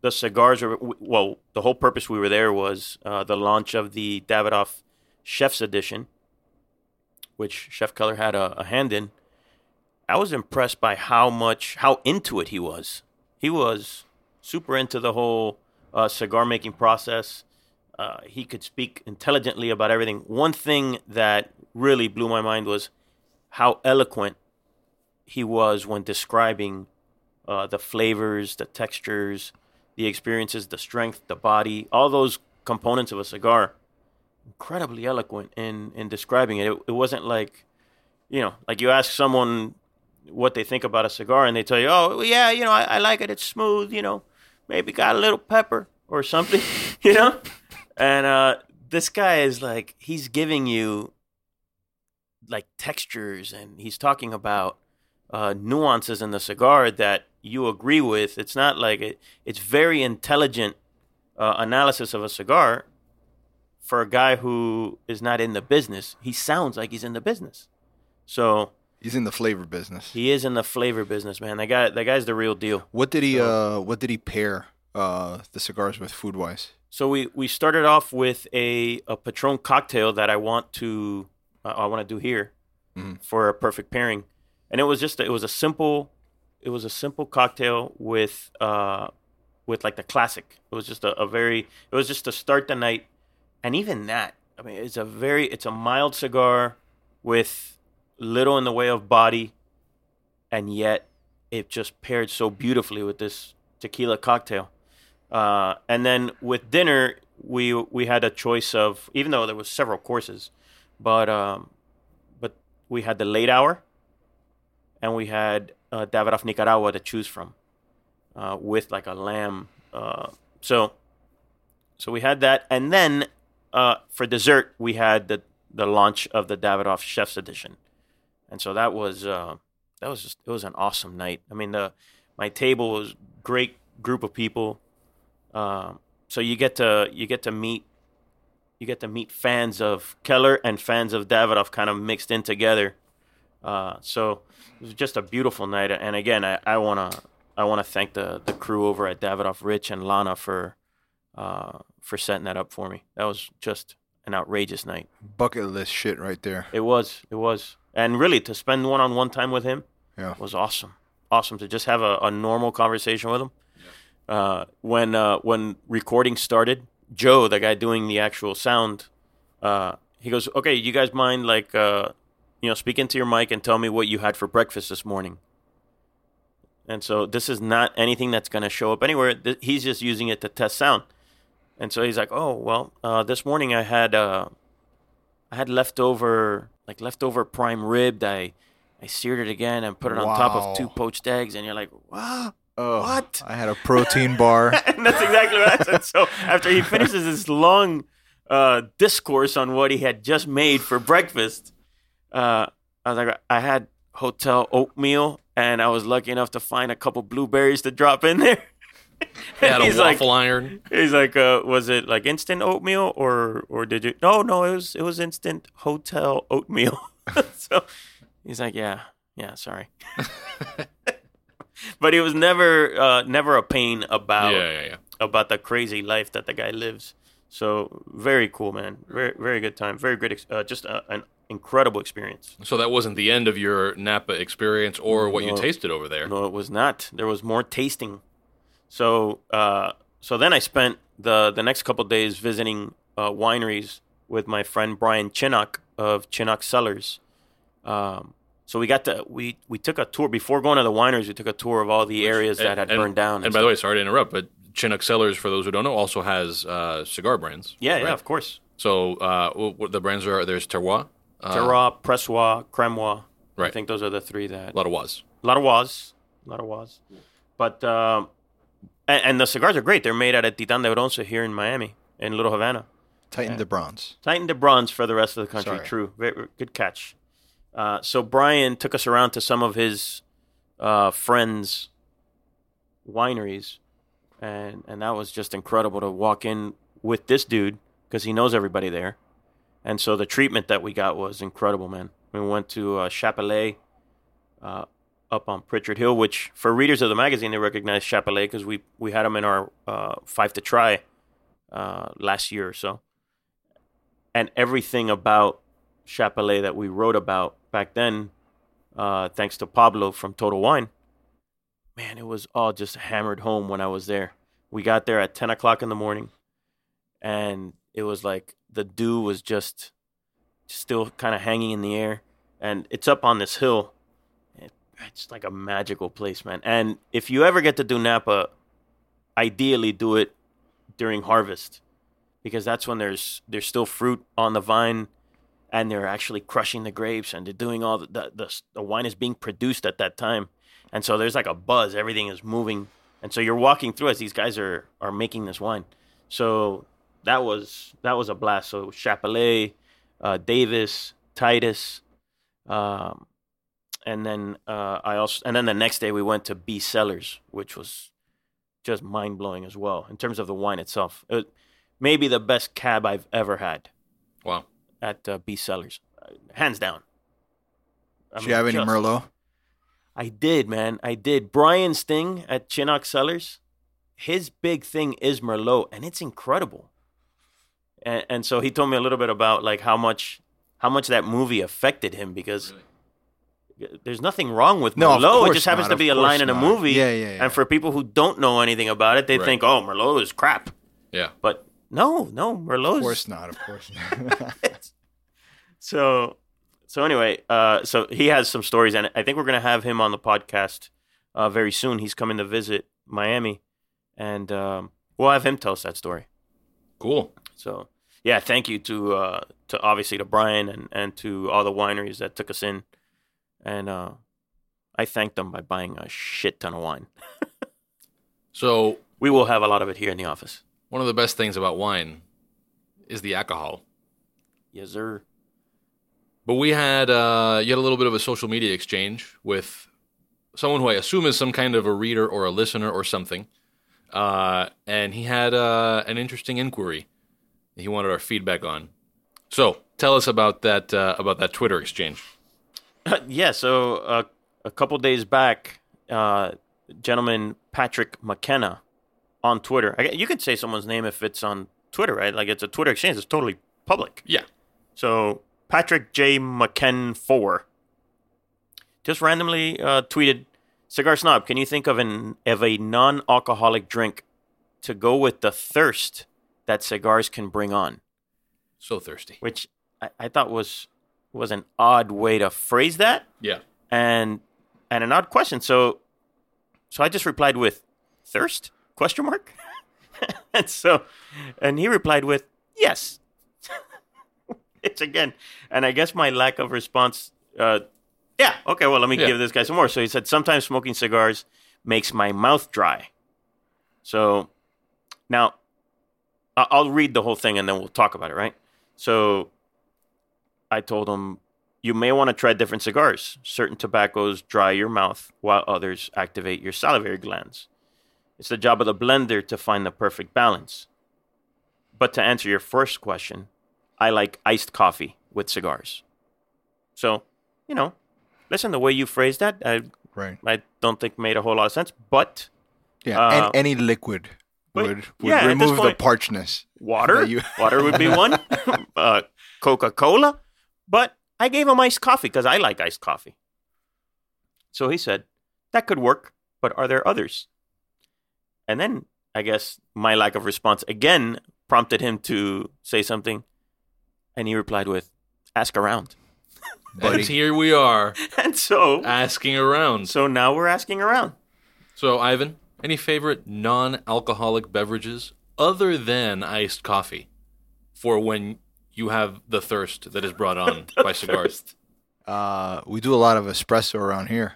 Speaker 2: The cigars were well. The whole purpose we were there was uh, the launch of the Davidoff Chef's Edition, which Chef Keller had a, a hand in. I was impressed by how much how into it he was. He was super into the whole uh, cigar making process. Uh, he could speak intelligently about everything. One thing that really blew my mind was how eloquent he was when describing uh, the flavors, the textures, the experiences, the strength, the body, all those components of a cigar. Incredibly eloquent in in describing it. It, it wasn't like, you know, like you ask someone what they think about a cigar and they tell you, oh, yeah, you know, I, I like it. It's smooth, you know, maybe got a little pepper or something, you know? And uh, this guy is like, he's giving you like textures and he's talking about uh, nuances in the cigar that you agree with. It's not like it. It's very intelligent uh, analysis of a cigar for a guy who is not in the business. He sounds like he's in the business. So
Speaker 3: He's in the flavor business.
Speaker 2: he is in the flavor business, man. That guy, that guy's the real deal.
Speaker 3: What did he uh what did he pair uh the cigars with food wise?
Speaker 2: So we we started off with a a Patron cocktail that I want to uh, I want to do here
Speaker 3: Mhm.
Speaker 2: for a perfect pairing, and it was just it was a simple it was a simple cocktail with uh with like the classic. It was just a, a very it was just to start the night, and even that I mean it's a very it's a mild cigar with little in the way of body, and yet it just paired so beautifully with this tequila cocktail. Uh, and then with dinner, we we had a choice of even though there was several courses, but um, but we had the late hour, and we had uh, Davidoff Nicaragua to choose from, uh, with like a lamb. Uh, so so we had that, and then uh, for dessert we had the the launch of the Davidoff Chef's Edition, and so that was uh, that was just it was an awesome night. I mean the my table was great group of people. Um, so you get to you get to meet you get to meet fans of Keller and fans of Davidoff kind of mixed in together. Uh, so it was just a beautiful night. And again, I, I wanna I wanna thank the the crew over at Davidoff, Rich and Lana for uh, for setting that up for me. That was just an outrageous night.
Speaker 3: Bucket list shit right there.
Speaker 2: It was. It was. And really, to spend one on one time with him
Speaker 3: Yeah.
Speaker 2: was awesome. Awesome to just have a, a normal conversation with him. Uh, when uh, when recording started, Joe, the guy doing the actual sound, uh, he goes, "Okay, you guys mind like uh, you know speak into your mic and tell me what you had for breakfast this morning." And so this is not anything that's going to show up anywhere. Th- He's just using it to test sound. And so he's like, "Oh well, uh, this morning I had uh, I had leftover like leftover prime ribbed. I I seared it again and put it on top of two poached eggs. And you're like, wow.
Speaker 3: Oh,
Speaker 2: What?
Speaker 3: I had a protein bar.
Speaker 2: and that's exactly what I said. So after he finishes this long uh, discourse on what he had just made for breakfast, uh, I was like, I had hotel oatmeal, and I was lucky enough to find a couple blueberries to drop in there.
Speaker 1: Had a
Speaker 2: he's like,
Speaker 1: iron.
Speaker 2: he's like, uh, was it like instant oatmeal or or did you? No, no, it was it was instant hotel oatmeal. so he's like, yeah, yeah, sorry. but he was never uh, never a pain about
Speaker 1: Yeah, yeah, yeah.
Speaker 2: about the crazy life that the guy lives. So very cool, man. Very very good time. Very great. Ex- uh, just uh, an incredible experience.
Speaker 1: So that wasn't the end of your Napa experience or what you tasted over there.
Speaker 2: No, it was not. There was more tasting. So uh, so then I spent the the next couple days visiting uh, wineries with my friend Brian Chinnock of Chinnock Cellars. Um, so we got to we we took a tour before going to the wineries. We took a tour of all the areas that had
Speaker 1: And-
Speaker 2: burned down.
Speaker 1: And by the way, sorry to interrupt, but Chinook Cellars, for those who don't know, also has uh, cigar brands.
Speaker 2: yeah, yeah, of course.
Speaker 1: So uh, what what the brands are there's Terroir, uh,
Speaker 2: Terroir, Pressoir, Cremois. I think those are the three that
Speaker 1: a lot of was.
Speaker 2: A lot of was, a lot of was, but um, and, and the cigars are great. They're made out of Titan de Bronce here in Miami, in Little Havana.
Speaker 3: Tighten de bronze.
Speaker 2: Titan de Bronze for the rest of the country.
Speaker 3: Sorry.
Speaker 2: True, very, good catch. Uh, so Brian took us around to some of his uh, friends' wineries, and and that was just incredible to walk in with this dude because he knows everybody there, and so the treatment that we got was incredible, man. We went to uh, Chappellet, uh, up on Pritchard Hill, which for readers of the magazine they recognize Chappellet because we we had them in our uh, five to try uh, last year or so and everything about Chappellet that we wrote about back then, uh, thanks to Pablo from Total Wine, man, it was all just hammered home when I was there. We got there at 10 o'clock in the morning, and it was like the dew was just still kind of hanging in the air, and it's up on this hill. It's like a magical place, man. And if you ever get to do Napa, ideally do it during harvest because that's when there's there's still fruit on the vine and they're actually crushing the grapes and they're doing all the the, the the wine is being produced at that time and so there's like a buzz everything is moving and so you're walking through as these guys are are making this wine so that was that was a blast so chappellet uh, davis titus Um, and then uh, I also and then the next day we went to B Cellars, which was just mind blowing as well in terms of the wine itself. It, maybe the best cab I've ever had
Speaker 1: Wow.
Speaker 2: at uh, B Cellars, uh, hands down. I
Speaker 3: Do
Speaker 2: mean,
Speaker 3: you have any
Speaker 2: just-
Speaker 3: Merlot?
Speaker 2: I did, man. I did. Brian Sting at Chinook Cellars, his big thing is Merlot, and it's incredible. And, and so he told me a little bit about like how much how much that movie affected him because there's nothing wrong with
Speaker 3: No, of
Speaker 2: Merlot. It just happens
Speaker 3: not,
Speaker 2: to
Speaker 3: of
Speaker 2: be a
Speaker 3: course
Speaker 2: line in a
Speaker 3: not.
Speaker 2: movie.
Speaker 3: Yeah, yeah, yeah.
Speaker 2: And for people who don't know anything about it, they
Speaker 1: Right.
Speaker 2: think, "Oh, Merlot is crap."
Speaker 1: Yeah.
Speaker 2: But no, no, Merlot
Speaker 3: Of course not. Of course not.
Speaker 2: so so anyway uh so he has some stories and i think we're gonna have him on the podcast uh very soon. He's coming to visit miami and um we'll have him tell us that story.
Speaker 1: Cool.
Speaker 2: so yeah thank you to uh to obviously to brian and and to all the wineries that took us in. And uh i thanked them by buying a shit ton of wine.
Speaker 1: So
Speaker 2: we will have a lot of it here in the office.
Speaker 1: one of the best things about wine is the alcohol.
Speaker 2: yes sir
Speaker 1: But we had uh, you had a little bit of a social media exchange with someone who I assume is some kind of a reader or a listener or something, uh, and he had uh, an interesting inquiry. He wanted our feedback on. So tell us about that uh, about that Twitter exchange.
Speaker 2: yeah, so uh, a couple days back, uh, gentleman Patrick McKenna on Twitter. I, you could say someone's name if it's on Twitter, right? Like it's a Twitter exchange. It's totally public.
Speaker 1: Yeah.
Speaker 2: So Patrick J. McKen four just randomly uh, tweeted, "Cigar snob, can you think of an of a non-alcoholic drink to go with the thirst that cigars can bring on?"
Speaker 1: So thirsty.
Speaker 2: Which I, I thought was was an odd way to phrase that
Speaker 1: Yeah.
Speaker 2: and and an odd question. So so I just replied with thirst question mark, and so and he replied with yes. It's again, and I guess my lack of response. Uh, yeah, okay. Well, let me
Speaker 1: Yeah.
Speaker 2: give this guy some more. So he said sometimes smoking cigars makes my mouth dry. So now I'll read the whole thing and then we'll talk about it, right? So I told him you may want to try different cigars. Certain tobaccos dry your mouth, while others activate your salivary glands. It's the job of the blender to find the perfect balance. But to answer your first question, I like iced coffee with cigars. So, you know, listen, the way you phrased that, I,
Speaker 3: right.
Speaker 2: I don't think made a whole lot of sense. But
Speaker 3: Yeah.
Speaker 2: Uh,
Speaker 3: and any liquid would, would
Speaker 2: yeah,
Speaker 3: remove the parchness.
Speaker 2: water,
Speaker 3: you-
Speaker 2: water would be one. uh, Coca Cola, but I gave him iced coffee because I like iced coffee. So he said that could work, but are there others? And then I guess my lack of response again prompted him to say something, and he replied with, "Ask around."
Speaker 1: But here we are
Speaker 2: And so,
Speaker 1: asking around.
Speaker 2: so now we're asking around.
Speaker 1: So Ivan, any favorite non-alcoholic beverages other than iced coffee for when you have the thirst that is brought on by cigars?
Speaker 3: Uh, we do a lot of espresso around here.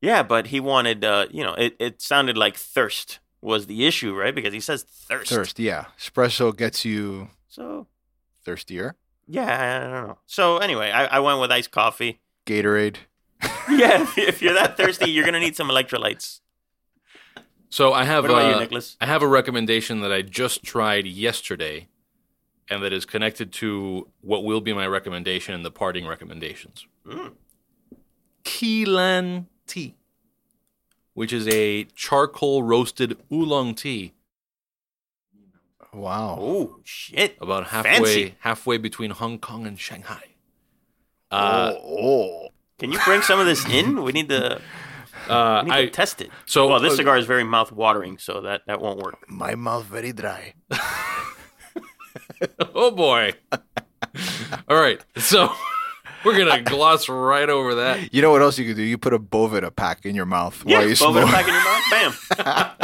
Speaker 2: Yeah, but he wanted, uh, you know, it, it sounded like thirst was the issue, right? Because he says thirst.
Speaker 3: Thirst, yeah. Espresso gets you
Speaker 2: So
Speaker 3: thirstier.
Speaker 2: Yeah, I don't know. So anyway, I, I went with iced coffee.
Speaker 3: Gatorade.
Speaker 2: Yeah, if, if you're that thirsty, you're gonna need some electrolytes.
Speaker 1: So I have
Speaker 2: What about you,
Speaker 1: uh,
Speaker 2: Nicholas?
Speaker 1: I have a recommendation that I just tried yesterday, and that is connected to what will be my recommendation in the parting recommendations.
Speaker 2: Mm.
Speaker 1: Qilan tea, which is a charcoal roasted oolong tea,
Speaker 3: Wow.
Speaker 2: Oh shit!
Speaker 1: about halfway
Speaker 2: Fancy.
Speaker 1: halfway between Hong Kong and Shanghai. Uh,
Speaker 3: oh.
Speaker 2: Can you bring some of this in? We need to,
Speaker 1: uh,
Speaker 2: we need
Speaker 1: I
Speaker 2: to test it.
Speaker 1: so
Speaker 2: Well, this
Speaker 1: uh,
Speaker 2: cigar is very mouth watering, so that that won't work.
Speaker 3: My mouth very dry.
Speaker 1: oh boy. All right, so we're gonna gloss right over that.
Speaker 3: You know what else you could do? You put a Boveda pack in your mouth
Speaker 2: Yeah,
Speaker 3: while you
Speaker 2: both in
Speaker 3: smoke.
Speaker 2: a pack in your mouth. Bam.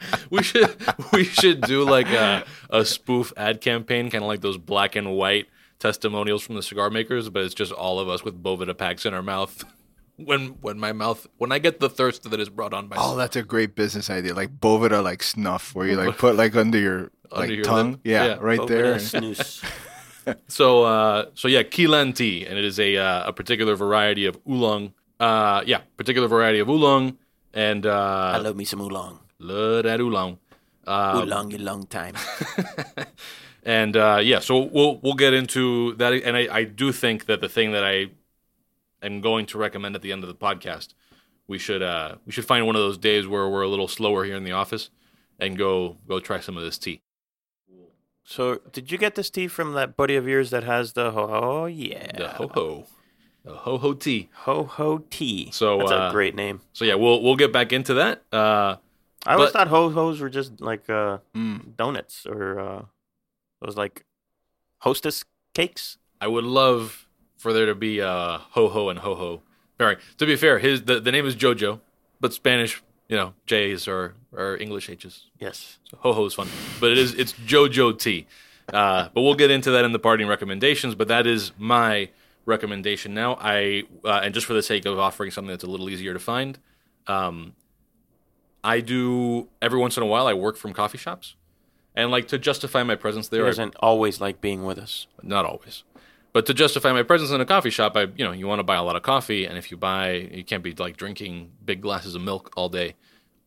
Speaker 1: We should we should do like a a spoof ad campaign, kind of like those black and white testimonials from the cigar makers, but it's just all of us with Boveda packs in our mouth. When when my mouth when I get the thirst that is brought on by
Speaker 3: Oh, that's a great business idea. Like Boveda, like snuff, where you like put like under your like
Speaker 1: Under your
Speaker 3: tongue. Yeah,
Speaker 1: Yeah.
Speaker 3: right
Speaker 2: Boveda
Speaker 3: there.
Speaker 2: snooze.
Speaker 1: so uh, so yeah, Qilan tea, and it is a uh, a particular variety of oolong. Uh, yeah, particular variety of oolong, and
Speaker 2: I
Speaker 1: uh,
Speaker 2: love me some oolong.
Speaker 1: love that oolong. Uh,
Speaker 2: oolong a long time.
Speaker 1: and uh, yeah, so we'll we'll get into that, and I, I do think that the thing that I am going to recommend at the end of the podcast, we should uh, we should find one of those days where we're a little slower here in the office, and go go try some of this tea.
Speaker 2: So, did you get this tea from that buddy of yours that has the ho ho? Yeah.
Speaker 1: The ho ho, the ho ho tea.
Speaker 2: Ho ho tea.
Speaker 1: So,
Speaker 2: That's
Speaker 1: uh,
Speaker 2: a great name.
Speaker 1: So yeah, we'll we'll get back into that. Uh,
Speaker 2: I always
Speaker 1: but-
Speaker 2: thought ho hos were just like uh,
Speaker 3: Mm.
Speaker 2: donuts or uh, those like hostess cakes.
Speaker 1: I would love for there to be uh, ho ho and ho ho. All right. To be fair, his the, the name is JoJo, but Spanish, you know, J's or are English H's.
Speaker 2: Yes.
Speaker 1: So ho ho is fun, but it is it's JoJo tea. Uh, but we'll get into that in the parting recommendations. But that is my recommendation now. I uh, and just for the sake of offering something that's a little easier to find, um, I do every once in a while. I work from coffee shops, and like to justify my presence
Speaker 2: He
Speaker 1: there, I
Speaker 2: doesn't always like being with us.
Speaker 1: not always. But to justify my presence in a coffee shop, I you know you want to buy a lot of coffee, and if you buy, you can't be like drinking big glasses of milk all day.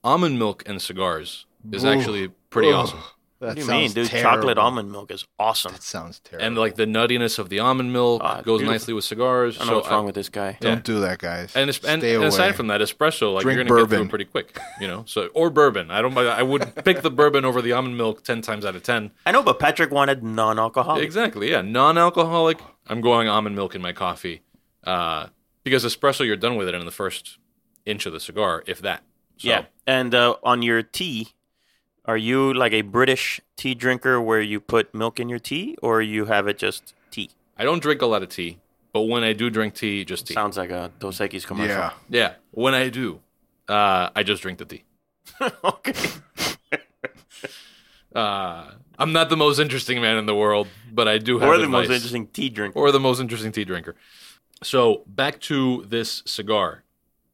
Speaker 1: Almond milk and cigars is
Speaker 3: Ooh.
Speaker 1: actually pretty
Speaker 3: Ugh.
Speaker 1: awesome,
Speaker 3: That
Speaker 2: What do you mean, dude?
Speaker 3: terrible.
Speaker 2: Chocolate almond milk is awesome.
Speaker 3: That sounds terrible.
Speaker 1: and like the nuttiness of the almond milk
Speaker 2: Ah,
Speaker 1: goes
Speaker 2: beautiful.
Speaker 1: nicely with cigars.
Speaker 2: I don't know
Speaker 1: so
Speaker 2: what's wrong with this guy.
Speaker 3: don't do that, guys.
Speaker 1: And, it's- and,
Speaker 3: Stay
Speaker 1: and
Speaker 3: away.
Speaker 1: aside from that, espresso, like
Speaker 3: Drink
Speaker 1: you're gonna get through it pretty quick, you know. So or bourbon. I don't. I would pick the bourbon over the almond milk ten times out of ten.
Speaker 2: I know, but Patrick wanted non-alcoholic.
Speaker 1: Exactly. Yeah. Non-alcoholic. I'm going almond milk in my coffee, uh, because espresso you're done with it in the first inch of the cigar, if that. So,
Speaker 2: Yeah. And uh, on your tea, are you like a British tea drinker where you put milk in your tea, or you have it just tea?
Speaker 1: I don't drink a lot of tea, but when I do drink tea, just tea.
Speaker 2: Sounds like a Dos Equis commercial.
Speaker 3: yeah.
Speaker 1: yeah. When I do, uh, I just drink the tea.
Speaker 2: okay.
Speaker 1: Uh, I'm not the most interesting man in the world, but I do have
Speaker 2: Or the most interesting tea drinker.
Speaker 1: or the most interesting tea drinker. So back to this cigar.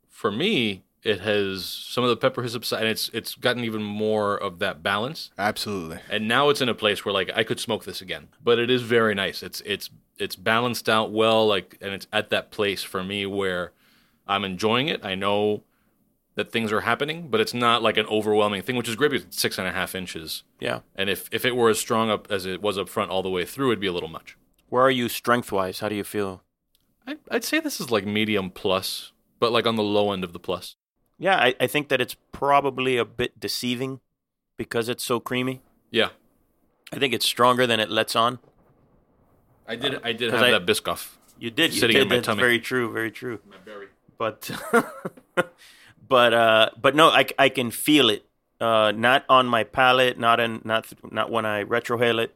Speaker 1: For me, it has some of the pepper has subsided. And it's it's gotten even more of that balance,
Speaker 3: Absolutely.
Speaker 1: and now it's in a place where like I could smoke this again. But it is very nice. It's it's it's balanced out well, like, and it's at that place for me where I'm enjoying it. I know that things are happening, but it's not like an overwhelming thing, which is great because it's six and a half inches.
Speaker 2: yeah.
Speaker 1: And if if it were as strong up as it was up front all the way through, it'd be a little much.
Speaker 2: Where are you strength wise? How do you feel?
Speaker 1: I, I'd say this is like medium plus, but like on the low end of the plus.
Speaker 2: Yeah, I, I think that it's probably a bit deceiving because it's so creamy.
Speaker 1: Yeah,
Speaker 2: I think it's stronger than it lets on.
Speaker 1: I did. I did have
Speaker 2: I-
Speaker 1: that Biscoff.
Speaker 2: You did. You
Speaker 1: Sitting
Speaker 2: did.
Speaker 1: in my
Speaker 2: That's
Speaker 1: tummy.
Speaker 2: very true. Very true. My berry. But, but, uh, but no, I, I can feel it. Uh, not on my palate, not in, not, not when I retrohale it,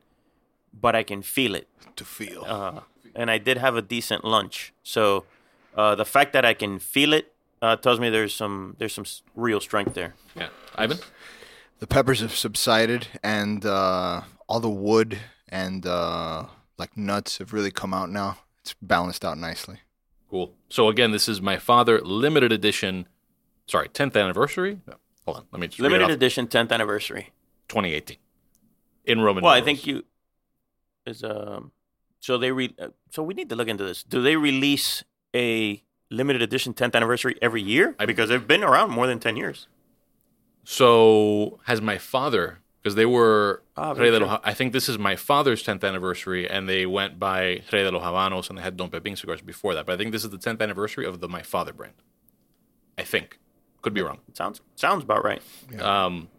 Speaker 2: but I can feel it.
Speaker 3: To feel.
Speaker 2: Uh, and I did have a decent lunch, so uh, the fact that I can feel it uh, tells me there's some, there's some real strength there.
Speaker 1: Yeah, Ivan.
Speaker 3: the peppers have subsided, and uh, all the wood and uh, like nuts have really come out now. It's balanced out nicely.
Speaker 1: Cool. So again, this is my father limited edition. Sorry, 10th anniversary. No, hold on, let me just read it
Speaker 2: Limited
Speaker 1: off.
Speaker 2: edition, 10th anniversary.
Speaker 1: 2018 in Roman.
Speaker 2: Well, I think you is um. So they re. uh, So we need to look into this. Do they release a limited edition 10th anniversary every year?
Speaker 1: I-
Speaker 2: because they've been around more than 10 years.
Speaker 1: So has my father because they were
Speaker 2: Ah,
Speaker 1: Rey de
Speaker 2: true.
Speaker 1: los, I think this is my father's 10th anniversary, and they went by Rey de los Habanos, and they had Don Pepin cigars before that. But I think this is the 10th anniversary of the my father brand. I think could be wrong.
Speaker 2: Sounds sounds about right.
Speaker 1: Um,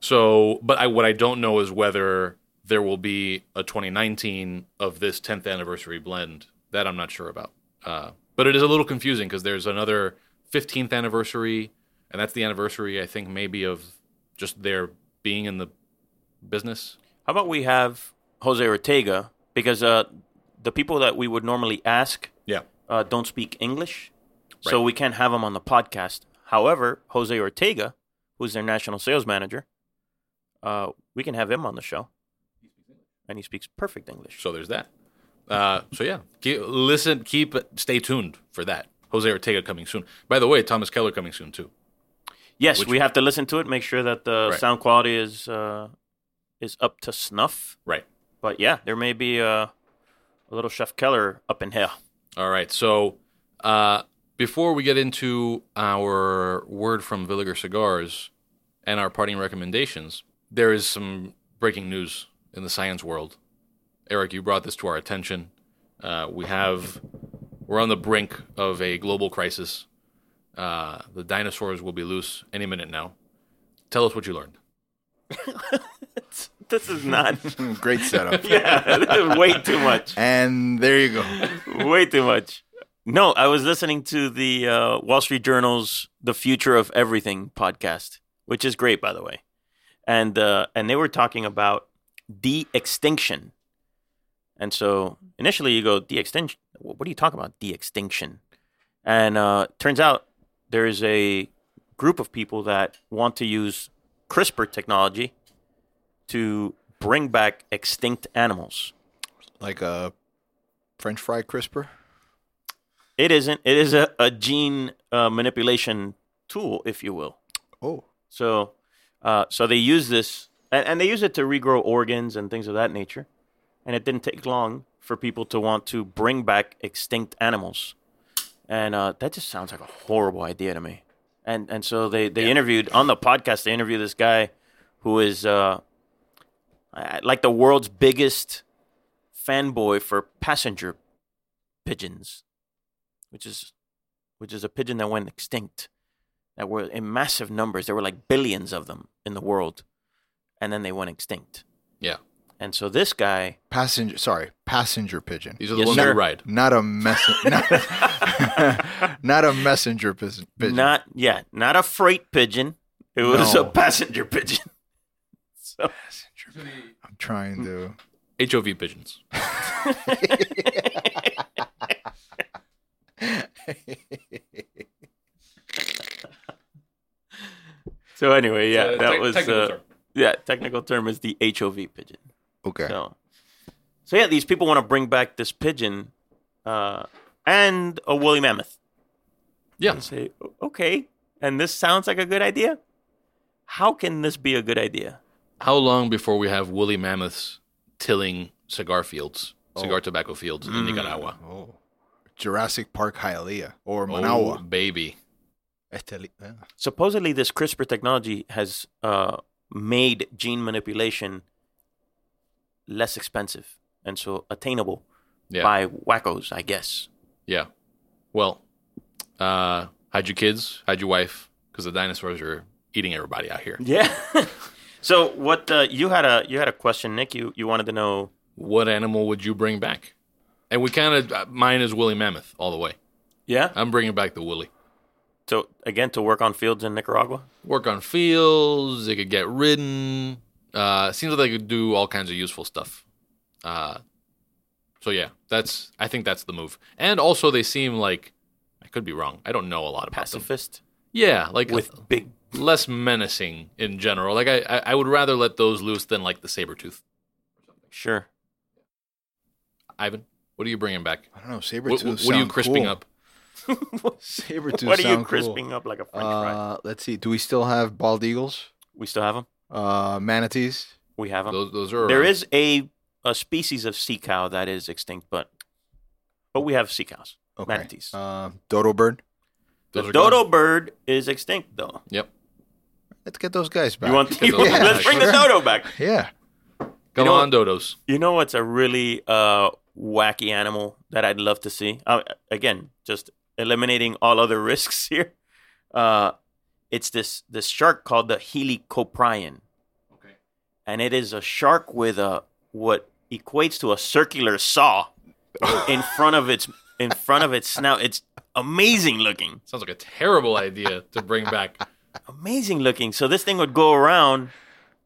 Speaker 1: so, but I what I don't know is whether there will be a 2019 of this 10th anniversary blend. That I'm not sure about. Uh, but it is a little confusing because there's another 15th anniversary, and that's the anniversary I think maybe of just their being in the business.
Speaker 2: How about we have Jose Ortega because uh, the people that we would normally ask
Speaker 1: Yeah.
Speaker 2: uh, don't speak English, so we can't have them on the podcast. However, Jose Ortega, who's their national sales manager, uh, we can have him on the show, and he speaks perfect English.
Speaker 1: So there's that. Uh, so yeah, keep, listen, keep, stay tuned for that. Jose Ortega coming soon. By the way, Thomas Keller coming soon too.
Speaker 2: Yes,
Speaker 1: Which-
Speaker 2: we have to listen to it, make sure that the
Speaker 1: Right.
Speaker 2: sound quality is uh, is up to snuff.
Speaker 1: Right.
Speaker 2: But yeah, there may be uh, a little Chef Keller up in here.
Speaker 1: All right. So uh, before we get into our word from Villiger Cigars and our parting recommendations, there is some breaking news in the science world. Eric, you brought this to our attention. Uh, we have we're on the brink of a global crisis. Uh, the dinosaurs will be loose any minute now. Tell us what you learned.
Speaker 2: This is not.
Speaker 3: Great setup.
Speaker 2: yeah, way too much.
Speaker 3: And there you go.
Speaker 2: Way too much. No, I was listening to the uh, Wall Street Journal's "The Future of Everything" podcast, which is great, by the way, and uh, and they were talking about de-extinction. And so initially, you go de-extinction. What are you talking about, de-extinction? And uh, turns out there is a group of people that want to use CRISPR technology to bring back extinct animals.
Speaker 3: Like a French fry crisper.
Speaker 2: It isn't. It is a, a gene uh, manipulation tool, if you will.
Speaker 3: Oh.
Speaker 2: So, uh, so they use this, and, and they use it to regrow organs and things of that nature. And it didn't take long for people to want to bring back extinct animals, and uh, that just sounds like a horrible idea to me. And and so they they interviewed on the podcast. They interviewed this guy who is uh, like the world's biggest fanboy for passenger pigeons, which is which is a pigeon that went extinct. That were in massive numbers. There were like billions of them in the world, and then they went extinct.
Speaker 1: Yeah.
Speaker 2: And so this guy,
Speaker 3: Passenger, sorry, passenger pigeon.
Speaker 1: These are the
Speaker 2: Yes,
Speaker 1: ones
Speaker 2: sir.
Speaker 1: we ride.
Speaker 3: Not a mess. not, not a messenger pigeon.
Speaker 2: not yeah, not a freight pigeon. It was
Speaker 3: No.
Speaker 2: a passenger pigeon. so
Speaker 3: I'm trying to.
Speaker 1: HOV pigeons.
Speaker 2: So anyway, yeah,
Speaker 1: Uh,
Speaker 2: that
Speaker 1: tec-
Speaker 2: was
Speaker 1: technical
Speaker 2: uh, yeah. Technical term is the HOV pigeon.
Speaker 3: Okay.
Speaker 2: So, so yeah, these people want to bring back this pigeon uh, and a woolly mammoth.
Speaker 1: Yeah.
Speaker 2: And say, okay, and this sounds like a good idea. How can this be a good idea?
Speaker 1: How long before we have woolly mammoths tilling cigar fields, cigar tobacco fields in Nicaragua?
Speaker 3: Oh. Jurassic Park Hialeah or
Speaker 1: Oh,
Speaker 3: Manawa.
Speaker 1: baby.
Speaker 2: Supposedly, this CRISPR technology has uh, made gene manipulation less expensive and so attainable
Speaker 1: Yeah.
Speaker 2: by wackos, I guess.
Speaker 1: Yeah. Well, uh, hide your kids, hide your wife, because the dinosaurs are eating everybody out here.
Speaker 2: Yeah. so what uh, you had a you had a question, Nick. You you wanted to know.
Speaker 1: What animal would you bring back? And we kind of, mine is woolly mammoth all the way.
Speaker 2: Yeah.
Speaker 1: I'm bringing back the woolly.
Speaker 2: So again, to work on fields in Nicaragua.
Speaker 1: Work on fields, they could get ridden. Uh, seems like they could do all kinds of useful stuff. Uh, so yeah, that's, I think that's the move. And also they seem like, I could be wrong. I don't know a lot about them.
Speaker 2: Pacifist
Speaker 1: Yeah, like
Speaker 2: with a, big.
Speaker 1: less menacing in general. Like I, I, I would rather let those loose than like the saber tooth.
Speaker 2: Sure.
Speaker 1: Ivan, what are you bringing back?
Speaker 3: I don't know. Saber
Speaker 1: What, what, what are you crisping up?
Speaker 3: Saber tooth.
Speaker 2: what are you
Speaker 3: sound cool.
Speaker 2: crisping up like a French fry?
Speaker 3: Uh, let's see. Do we still have bald eagles?
Speaker 2: We still have them.
Speaker 3: Uh, manatees?
Speaker 2: We have them.
Speaker 1: Those, those are
Speaker 2: There
Speaker 1: around.
Speaker 2: is a a species of sea cow that is extinct, but but we have sea cows,
Speaker 3: Okay.
Speaker 2: manatees.
Speaker 3: Uh, dodo bird.
Speaker 1: Those
Speaker 2: the dodo
Speaker 1: gone.
Speaker 2: bird is extinct, though.
Speaker 1: Yep.
Speaker 3: Let's get those guys back.
Speaker 2: You want?
Speaker 1: Get those
Speaker 2: let's
Speaker 1: back.
Speaker 2: bring the dodo back.
Speaker 3: Yeah.
Speaker 1: Come
Speaker 2: know
Speaker 1: on, dodos.
Speaker 2: You know what's a really uh, wacky animal that I'd love to see? Uh, again, just eliminating all other risks here. Uh, it's this this shark called the helicoprion.
Speaker 1: Okay.
Speaker 2: and it is a shark with a what equates to a circular saw in front of its in front of its snout. It's amazing looking,
Speaker 1: Sounds like a terrible idea to bring back.
Speaker 2: amazing looking. So this thing would go around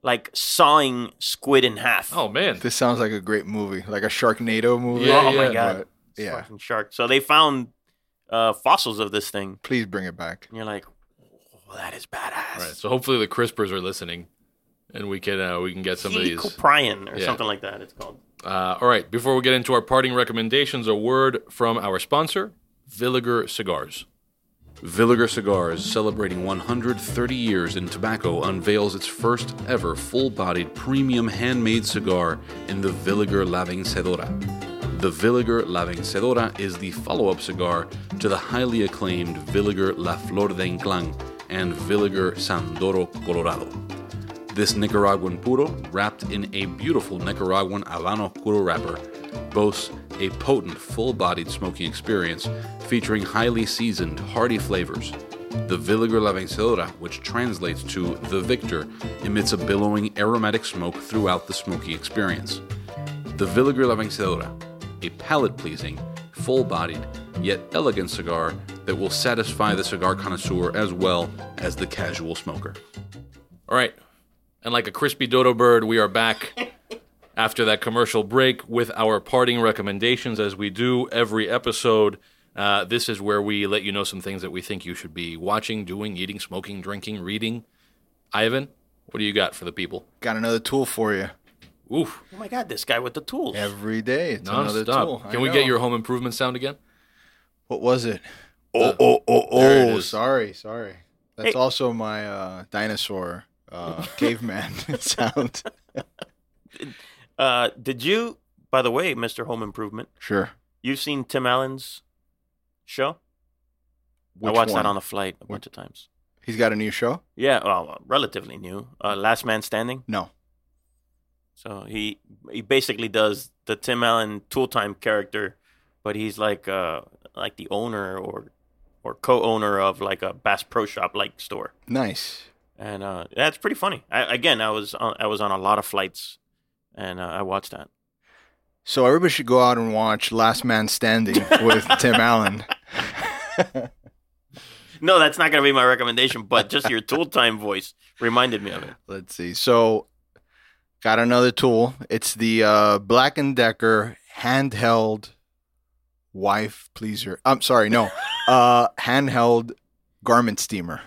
Speaker 2: like sawing squid in half.
Speaker 1: Oh man,
Speaker 3: This sounds like a great movie, like a Sharknado movie.
Speaker 1: Yeah,
Speaker 2: oh my god!
Speaker 3: But, yeah.
Speaker 2: fucking shark. So they found uh, fossils of this thing,
Speaker 3: Please bring it back.
Speaker 2: and you're like, oh, that is badass.
Speaker 1: All right, so hopefully the CRISPRs are listening, and we can uh, we can get some of these.
Speaker 2: Helicoprion or
Speaker 1: Yeah.
Speaker 2: something like that. It's called.
Speaker 1: Uh, all right, before we get into our parting recommendations, a word from our sponsor, Villiger Cigars.
Speaker 6: Villiger Cigars, celebrating 130 years in tobacco, unveils its first ever full bodied premium handmade cigar in the Villiger La Vencedora. The Villiger La Vencedora is the follow up cigar to the highly acclaimed Villiger La Flor de Ynclan and Villiger San'Doro Colorado. This Nicaraguan puro, wrapped in a beautiful Nicaraguan Habano puro wrapper, boasts a potent, full bodied smoking experience featuring highly seasoned, hearty flavors. The Villiger La Vencedora, which translates to the victor, emits a billowing aromatic smoke throughout the smoking experience. The Villiger La Vencedora, a palate pleasing, full bodied, yet elegant cigar that will satisfy the cigar connoisseur as well as the casual smoker.
Speaker 1: All right. And like a crispy dodo bird, we are back after that commercial break with our parting recommendations as we do every episode. Uh, this is where we let you know some things that we think you should be watching, doing, eating, smoking, drinking, reading. Ivan, what do you got for the people?
Speaker 3: Got another tool for you.
Speaker 1: Oof,
Speaker 2: Oh my God, this guy with the tools.
Speaker 3: Every day, it's another tool.
Speaker 1: nonstop.
Speaker 3: I
Speaker 1: Can we
Speaker 3: know.
Speaker 1: get your home improvement sound again?
Speaker 3: What was it? Oh, oh, oh,
Speaker 1: There it
Speaker 3: oh!
Speaker 1: is.
Speaker 3: Sorry, sorry. That's
Speaker 2: Hey.
Speaker 3: also my uh, dinosaur uh, caveman sound.
Speaker 2: Uh, did you, by the way, Mr. Home Improvement,
Speaker 3: Sure.
Speaker 2: you've seen Tim Allen's show?
Speaker 3: Which
Speaker 2: I watched
Speaker 3: one?
Speaker 2: that on a flight a bunch of times.
Speaker 3: He's got a new show.
Speaker 2: Yeah, well, relatively new. Uh, Last Man Standing.
Speaker 3: No.
Speaker 2: So he he basically does the Tim Allen Tool Time character, but he's like uh like the owner or or co-owner of like a Bass Pro Shop like store,
Speaker 3: Nice.
Speaker 2: And uh, yeah, it's pretty funny. I, again, I was on, I was on a lot of flights, and uh, I watched that.
Speaker 3: So everybody should go out and watch Last Man Standing with Tim Allen.
Speaker 2: No, that's not gonna be my recommendation, but just your Tool Time voice reminded me of it.
Speaker 3: Let's see. So got another tool. It's the uh, Black and Decker handheld wife pleaser. I'm sorry, no. uh, handheld garment steamer.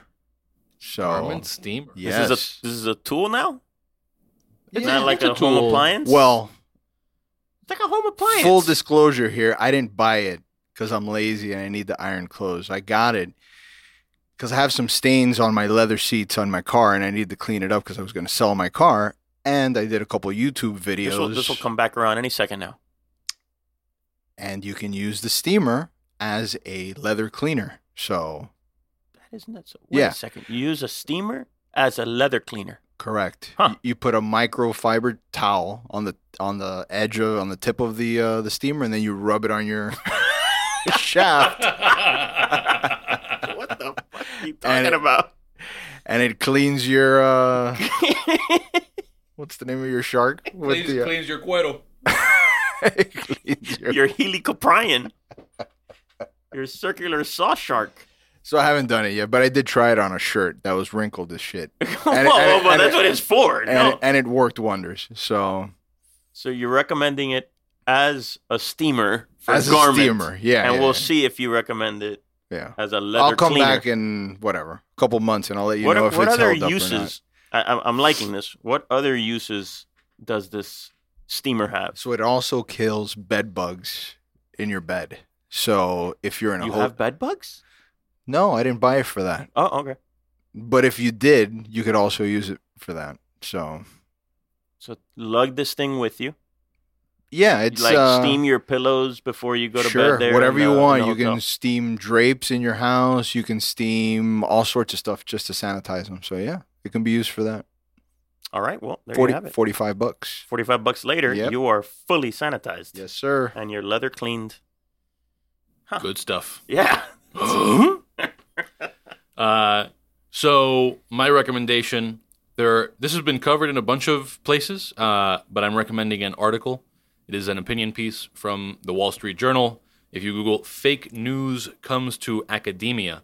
Speaker 3: So
Speaker 1: Garmin steamer.
Speaker 3: yes.
Speaker 2: This is a this is a tool now. It's
Speaker 1: Yeah,
Speaker 2: not like
Speaker 1: it's
Speaker 2: a,
Speaker 1: a
Speaker 2: home appliance.
Speaker 3: well,
Speaker 2: it's like a home appliance.
Speaker 3: full disclosure here, I didn't buy it because I'm lazy and I need the iron clothes. I got it because I have some stains on my leather seats on my car and I need to clean it up because I was going to sell my car. And I did a couple YouTube videos.
Speaker 2: This will, this will come back around any second now.
Speaker 3: and you can use the steamer as a leather cleaner. So
Speaker 2: That isn't that so. Wait
Speaker 3: Yeah.
Speaker 2: a second. You use a steamer as a leather cleaner.
Speaker 3: correct.
Speaker 2: Huh.
Speaker 3: You put a microfiber towel on the on the edge of on the tip of the uh, the steamer, and then you rub it on your shaft,
Speaker 2: what the fuck are you
Speaker 3: And
Speaker 2: talking
Speaker 3: it-
Speaker 2: about?
Speaker 3: and it cleans your uh, what's the name of your shark? With
Speaker 1: Cleans,
Speaker 3: the, uh,
Speaker 1: cleans your cuero.
Speaker 3: it cleans your-
Speaker 2: Your helicoprion. Your circular saw shark.
Speaker 3: So I haven't done it yet, but I did try it on a shirt that was wrinkled as shit, And it- and it- and
Speaker 2: that's
Speaker 3: it-
Speaker 2: what it's for.
Speaker 3: and
Speaker 2: no.
Speaker 3: it, and it worked wonders. So
Speaker 2: so you're recommending it as a steamer for
Speaker 3: as a
Speaker 2: garment.
Speaker 3: steamer, yeah,
Speaker 2: and
Speaker 3: yeah,
Speaker 2: we'll
Speaker 3: yeah.
Speaker 2: see if you recommend it
Speaker 3: yeah.
Speaker 2: as a leather
Speaker 3: I'll come
Speaker 2: cleaner.
Speaker 3: back in whatever, a couple months, and I'll let you
Speaker 2: what
Speaker 3: know if
Speaker 2: what
Speaker 3: it's
Speaker 2: other
Speaker 3: held up or not.
Speaker 2: uses? I, I'm- liking this. What other uses does this steamer have?
Speaker 3: So it also kills bed bugs in your bed. So if you're in a
Speaker 2: You
Speaker 3: ho-
Speaker 2: have bed bugs?
Speaker 3: No, I didn't buy it for that.
Speaker 2: Oh, okay.
Speaker 3: But if you did, you could also use it for that. So
Speaker 2: So lug this thing with you.
Speaker 3: yeah, it's
Speaker 2: like
Speaker 3: uh,
Speaker 2: steam your pillows before you go to
Speaker 3: sure,
Speaker 2: bed. There,
Speaker 3: whatever you
Speaker 2: the-
Speaker 3: want.
Speaker 2: the
Speaker 3: You can steam drapes in your house. You can steam all sorts of stuff just to sanitize them. So yeah, it can be used for that.
Speaker 2: All right. Well, there
Speaker 3: 40,
Speaker 2: you have it.
Speaker 3: 45 bucks.
Speaker 2: Forty-five bucks later,
Speaker 3: Yep.
Speaker 2: you are fully sanitized.
Speaker 3: Yes, sir.
Speaker 2: And your leather cleaned.
Speaker 1: Good stuff.
Speaker 2: Yeah.
Speaker 1: Uh, so my recommendation there. This has been covered in a bunch of places, uh, but I'm recommending an article. It is an opinion piece from the Wall Street Journal. If you Google "fake news comes to academia,"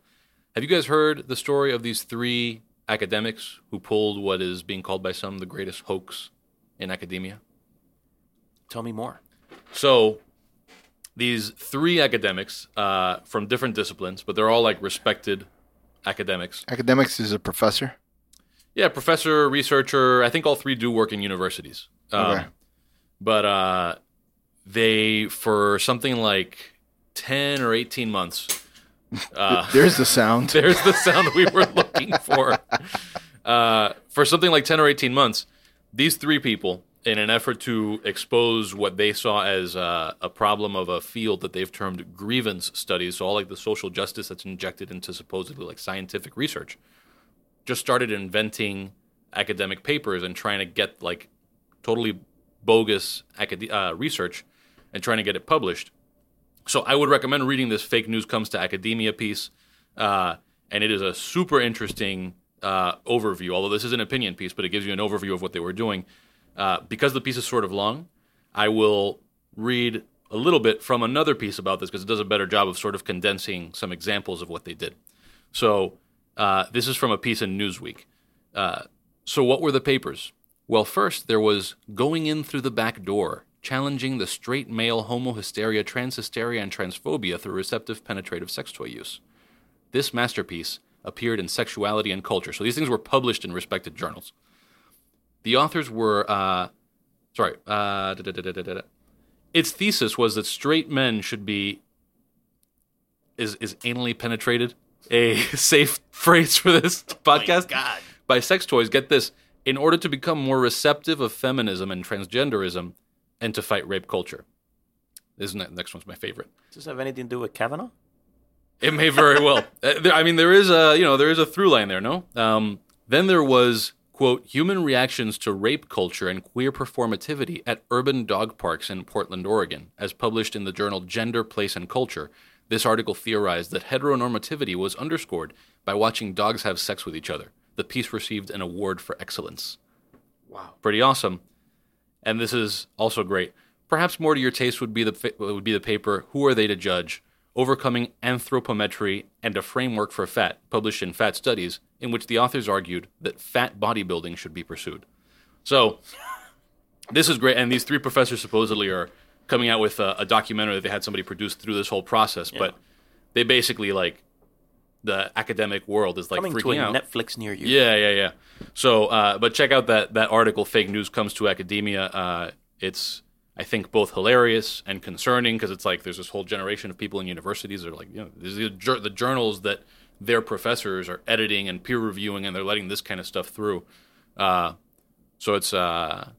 Speaker 1: have you guys heard the story of these three academics who pulled what is being called by some the greatest hoax in academia?
Speaker 2: Tell me more.
Speaker 1: So these three academics uh, from different disciplines, but they're all like respected academics.
Speaker 3: Academics is a professor.
Speaker 1: Yeah, professor, researcher. I think all three do work in universities. Um,
Speaker 3: Okay.
Speaker 1: But uh, they, for something like 10 or 18 months, uh,
Speaker 3: There's the sound.
Speaker 1: there's the sound we were looking for. Uh, for something like 10 or 18 months, these three people in an effort to expose what they saw as uh, a problem of a field that they've termed grievance studies. So all like the social justice that's injected into supposedly like scientific research, just started inventing academic papers and trying to get like totally bogus acad- uh, research and trying to get it published. So I would recommend reading this fake news comes to academia piece, uh, and it is a super interesting uh, overview. Although this is an opinion piece, but it gives you an overview of what they were doing. Uh, because the piece is sort of long, I will read a little bit from another piece about this because it does a better job of sort of condensing some examples of what they did. So uh, this is from a piece in Newsweek. Uh, so what were the papers? Well, first there was going in through the back door, challenging the straight male homohysteria, transhysteria, and transphobia through receptive penetrative sex toy use. This masterpiece appeared in Sexuality and Culture. So these things were published in respected journals. The authors were, uh, sorry, uh, its thesis was that straight men should be, is, is anally penetrated a safe phrase for this podcast?
Speaker 2: God.
Speaker 1: By sex toys, get this, in order to become more receptive of feminism and transgenderism and to fight rape culture. This ne- next one's my favorite.
Speaker 2: Does this have anything to do with Kavanaugh?
Speaker 1: It may very well. Uh, I mean, there is a you know there is a through line there. No. Um, then there was quote human reactions to rape culture and queer performativity at urban dog parks in Portland, Oregon, as published in the journal Gender, Place, and Culture. This article theorized that heteronormativity was underscored by watching dogs have sex with each other. The piece received an award for excellence. Wow, pretty awesome. And this is also great. Perhaps more to your taste would be the would be the paper "Who Are They to Judge: Overcoming Anthropometry and a Framework for Fat," published in Fat Studies, in which the authors argued that fat bodybuilding should be pursued. So, this is great, and these three professors supposedly are coming out with a, a documentary that they had somebody produce through this whole process. But they basically like the academic world is like
Speaker 2: Coming to
Speaker 1: freaking
Speaker 2: a
Speaker 1: out.
Speaker 2: Netflix near you.
Speaker 1: Yeah, yeah, yeah. So, uh, but check out that that article. Fake news comes to academia. Uh, it's I think both hilarious and concerning because it's like there's this whole generation of people in universities that are like, you know, these are the, the journals that their professors are editing and peer reviewing, and they're letting this kind of stuff through. Uh, so it's uh,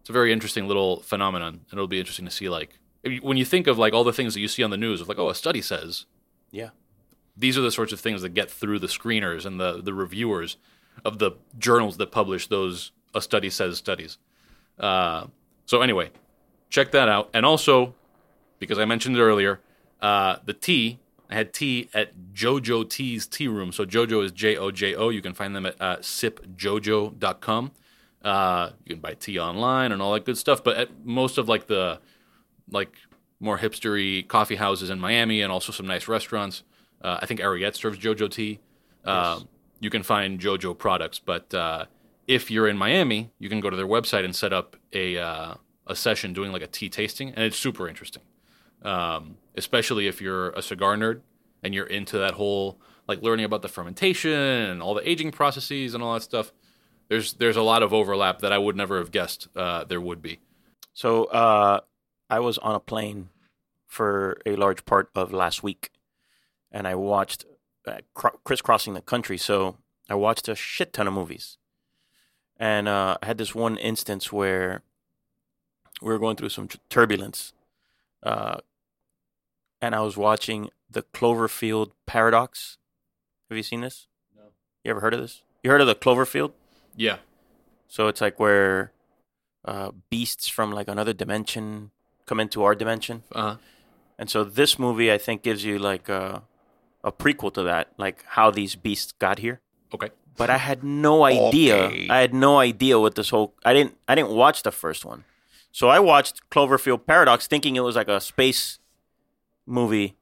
Speaker 1: it's a very interesting little phenomenon, and it'll be interesting to see like when you think of like all the things that you see on the news of like, oh, a study says
Speaker 2: Yeah.
Speaker 1: these are the sorts of things that get through the screeners and the, the reviewers of the journals that publish those a study says studies. Uh, so anyway, check that out. And also, because I mentioned it earlier, uh, the tea I had tea at Jojo Tea's Tea Room. So Jojo is J O J O. You can find them at uh, sipjojo.com. Uh, you can buy tea online and all that good stuff. But at most of like the like more hipstery coffee houses in Miami and also some nice restaurants. Uh, I think Ariete serves JoJo tea. Uh, You can find JoJo products, but uh, if you're in Miami, you can go to their website and set up a uh, a session doing like a tea tasting, and it's super interesting. Um, especially if you're a cigar nerd and you're into that whole like learning about the fermentation and all the aging processes and all that stuff. There's there's a lot of overlap that I would never have guessed uh, there would be.
Speaker 2: So uh, I was on a plane for a large part of last week, and I watched uh, cr- crisscrossing the country. So I watched a shit ton of movies, and uh, I had this one instance where we were going through some turbulence, uh, and I was watching the Cloverfield Paradox. Have you seen this?
Speaker 1: No.
Speaker 2: You ever heard of this? You heard of the Cloverfield?
Speaker 1: Yeah.
Speaker 2: So it's like where uh, beasts from like another dimension come into our dimension.
Speaker 1: Uh-huh.
Speaker 2: And so this movie, I think, gives you like a, a prequel to that, like how these beasts got here.
Speaker 1: Okay.
Speaker 2: But I had no idea.
Speaker 3: Okay.
Speaker 2: I had no idea what this whole. I didn't. I didn't watch the first one, so I watched Cloverfield Paradox, thinking it was like a space movie,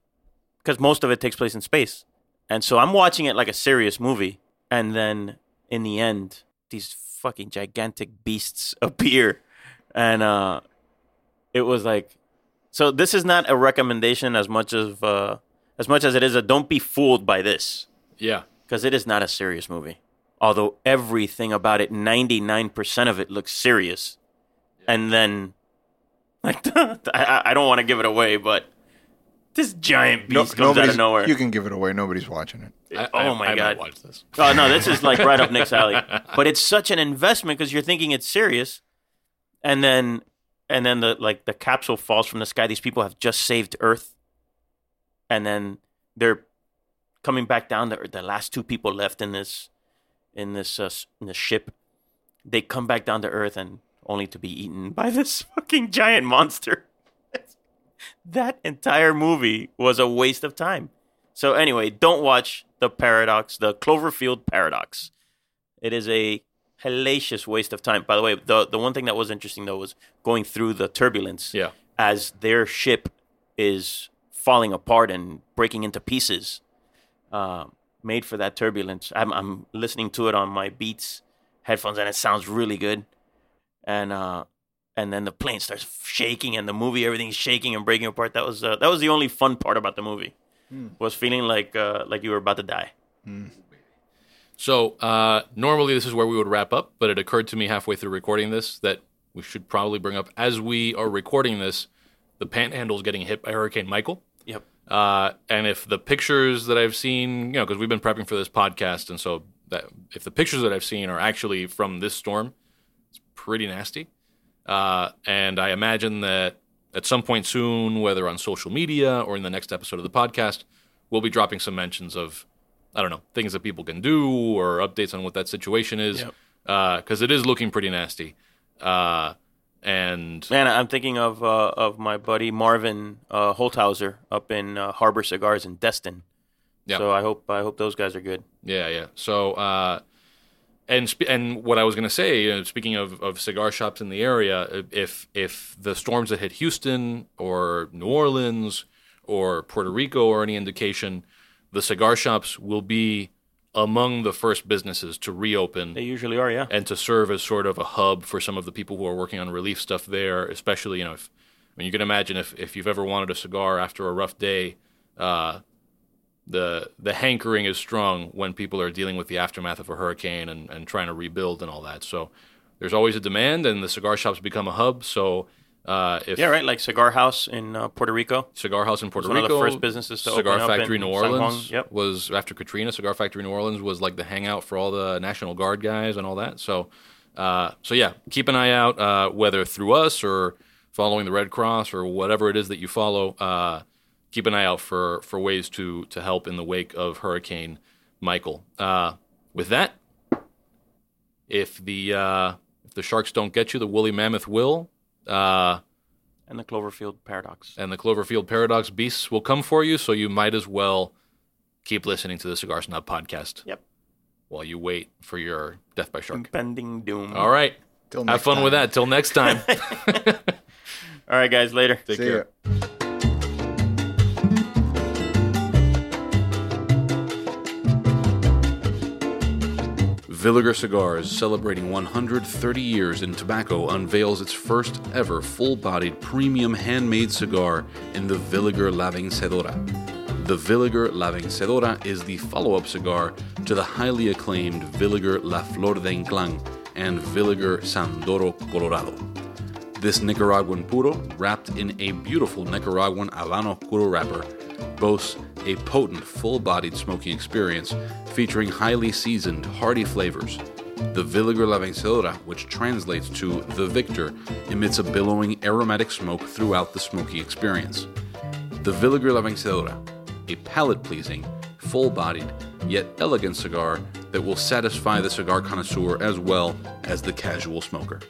Speaker 2: because most of it takes place in space. And so I'm watching it like a serious movie, and then in the end, these fucking gigantic beasts appear, and uh, it was like, so this is not a recommendation as much as uh, as much as it is a don't be fooled by this
Speaker 1: Yeah.
Speaker 2: because it is not a serious movie. Although everything about it, ninety nine percent of it looks serious, and then like I, I don't want to give it away, but this giant
Speaker 3: No-
Speaker 2: beast comes out
Speaker 3: nobody's-
Speaker 2: of nowhere.
Speaker 3: You can give it away. Nobody's watching it.
Speaker 1: I,
Speaker 2: oh
Speaker 1: I-
Speaker 2: my
Speaker 1: I might
Speaker 2: God.
Speaker 1: Watch this.
Speaker 2: Oh no, this is like right up Nick's alley. But it's such an investment because you're thinking it's serious, and then and then the like the capsule falls from the sky. These people have just saved Earth, and then they're coming back down. The the last two people left in this in this uh, in this ship, they come back down to Earth and only to be eaten by this fucking giant monster. that entire movie was a waste of time. So anyway, don't watch the paradox, the Cloverfield paradox. It is a hellacious waste of time. By the way, the the one thing that was interesting though was going through the turbulence
Speaker 1: Yeah.
Speaker 2: as their ship is falling apart and breaking into pieces. Uh, made for that turbulence. I'm I'm listening to it on my Beats headphones and it sounds really good. And uh and then the plane starts shaking and the movie everything's shaking and breaking apart. That was uh, that was the only fun part about the movie. Was feeling like uh, like you were about to die.
Speaker 1: So uh, normally this is where we would wrap up, but it occurred to me halfway through recording this that we should probably bring up as we are recording this, the Panhandle is getting hit by Hurricane Michael.
Speaker 2: Yep.
Speaker 1: Uh, and if the pictures that I've seen, you know, because we've been prepping for this podcast, and so that if the pictures that I've seen are actually from this storm, it's pretty nasty. Uh, and I imagine that at some point soon, whether on social media or in the next episode of the podcast, we'll be dropping some mentions of, I don't know, things that people can do or updates on what that situation is,
Speaker 2: Yep.
Speaker 1: because it is looking pretty nasty. Uh, and
Speaker 2: Man, I'm thinking of uh, of my buddy Marvin uh, Holthauser up in uh, Harbor Cigars in Destin.
Speaker 1: Yeah.
Speaker 2: So I hope I hope those guys are good.
Speaker 1: Yeah, yeah. So, uh, and sp- and what I was going to say, you know, speaking of, of cigar shops in the area, if if the storms that hit Houston or New Orleans or Puerto Rico or any indication, the cigar shops will be among the first businesses to reopen
Speaker 2: They usually are, yeah.
Speaker 1: and to serve as sort of a hub for some of the people who are working on relief stuff there, especially, you know, if, I mean, you can imagine if, if you've ever wanted a cigar after a rough day, uh, the the hankering is strong when people are dealing with the aftermath of a hurricane and, and trying to rebuild and all that. So there's always a demand, and the cigar shops become a hub. So uh, if
Speaker 2: Yeah, right. Like Cigar House in uh, Puerto Rico.
Speaker 1: Cigar House in Puerto Rico.
Speaker 2: one of the first businesses to
Speaker 1: Cigar
Speaker 2: open up cigar
Speaker 1: Factory
Speaker 2: in
Speaker 1: New Orleans
Speaker 2: Yep.
Speaker 1: was after Katrina. Cigar Factory New Orleans was like the hangout for all the National Guard guys and all that. So, uh, so yeah, keep an eye out uh, whether through us or following the Red Cross or whatever it is that you follow. Keep an eye out for for ways to to help in the wake of Hurricane Michael. Uh, with that, if the uh, if the sharks don't get you, the woolly mammoth will. Uh,
Speaker 2: And the Cloverfield Paradox.
Speaker 1: and the Cloverfield Paradox beasts will come for you, so you might as well keep listening to the Cigar Snob podcast
Speaker 2: Yep.
Speaker 1: while you wait for your death by shark.
Speaker 2: Impending doom.
Speaker 1: All right.
Speaker 3: Till
Speaker 1: Have
Speaker 3: next
Speaker 1: fun with that. Till next time.
Speaker 2: All right, guys. Later.
Speaker 1: Take
Speaker 3: See
Speaker 1: care.
Speaker 3: ya.
Speaker 6: Villiger Cigars, celebrating 130 years in tobacco, unveils its first ever full bodied premium handmade cigar in the Villiger La Vencedora. The Villiger La Vencedora is the follow up cigar to the highly acclaimed Villiger La Flor de Ynclan and Villiger San'Doro Colorado. This Nicaraguan puro, wrapped in a beautiful Nicaraguan Habano puro wrapper, boasts a potent, full bodied smoking experience featuring highly seasoned, hearty flavors. The Villiger La Vencedora, which translates to the victor, emits a billowing aromatic smoke throughout the smoky experience. The Villiger La Vencedora, a palate pleasing, full bodied, yet elegant cigar that will satisfy the cigar connoisseur as well as the casual smoker.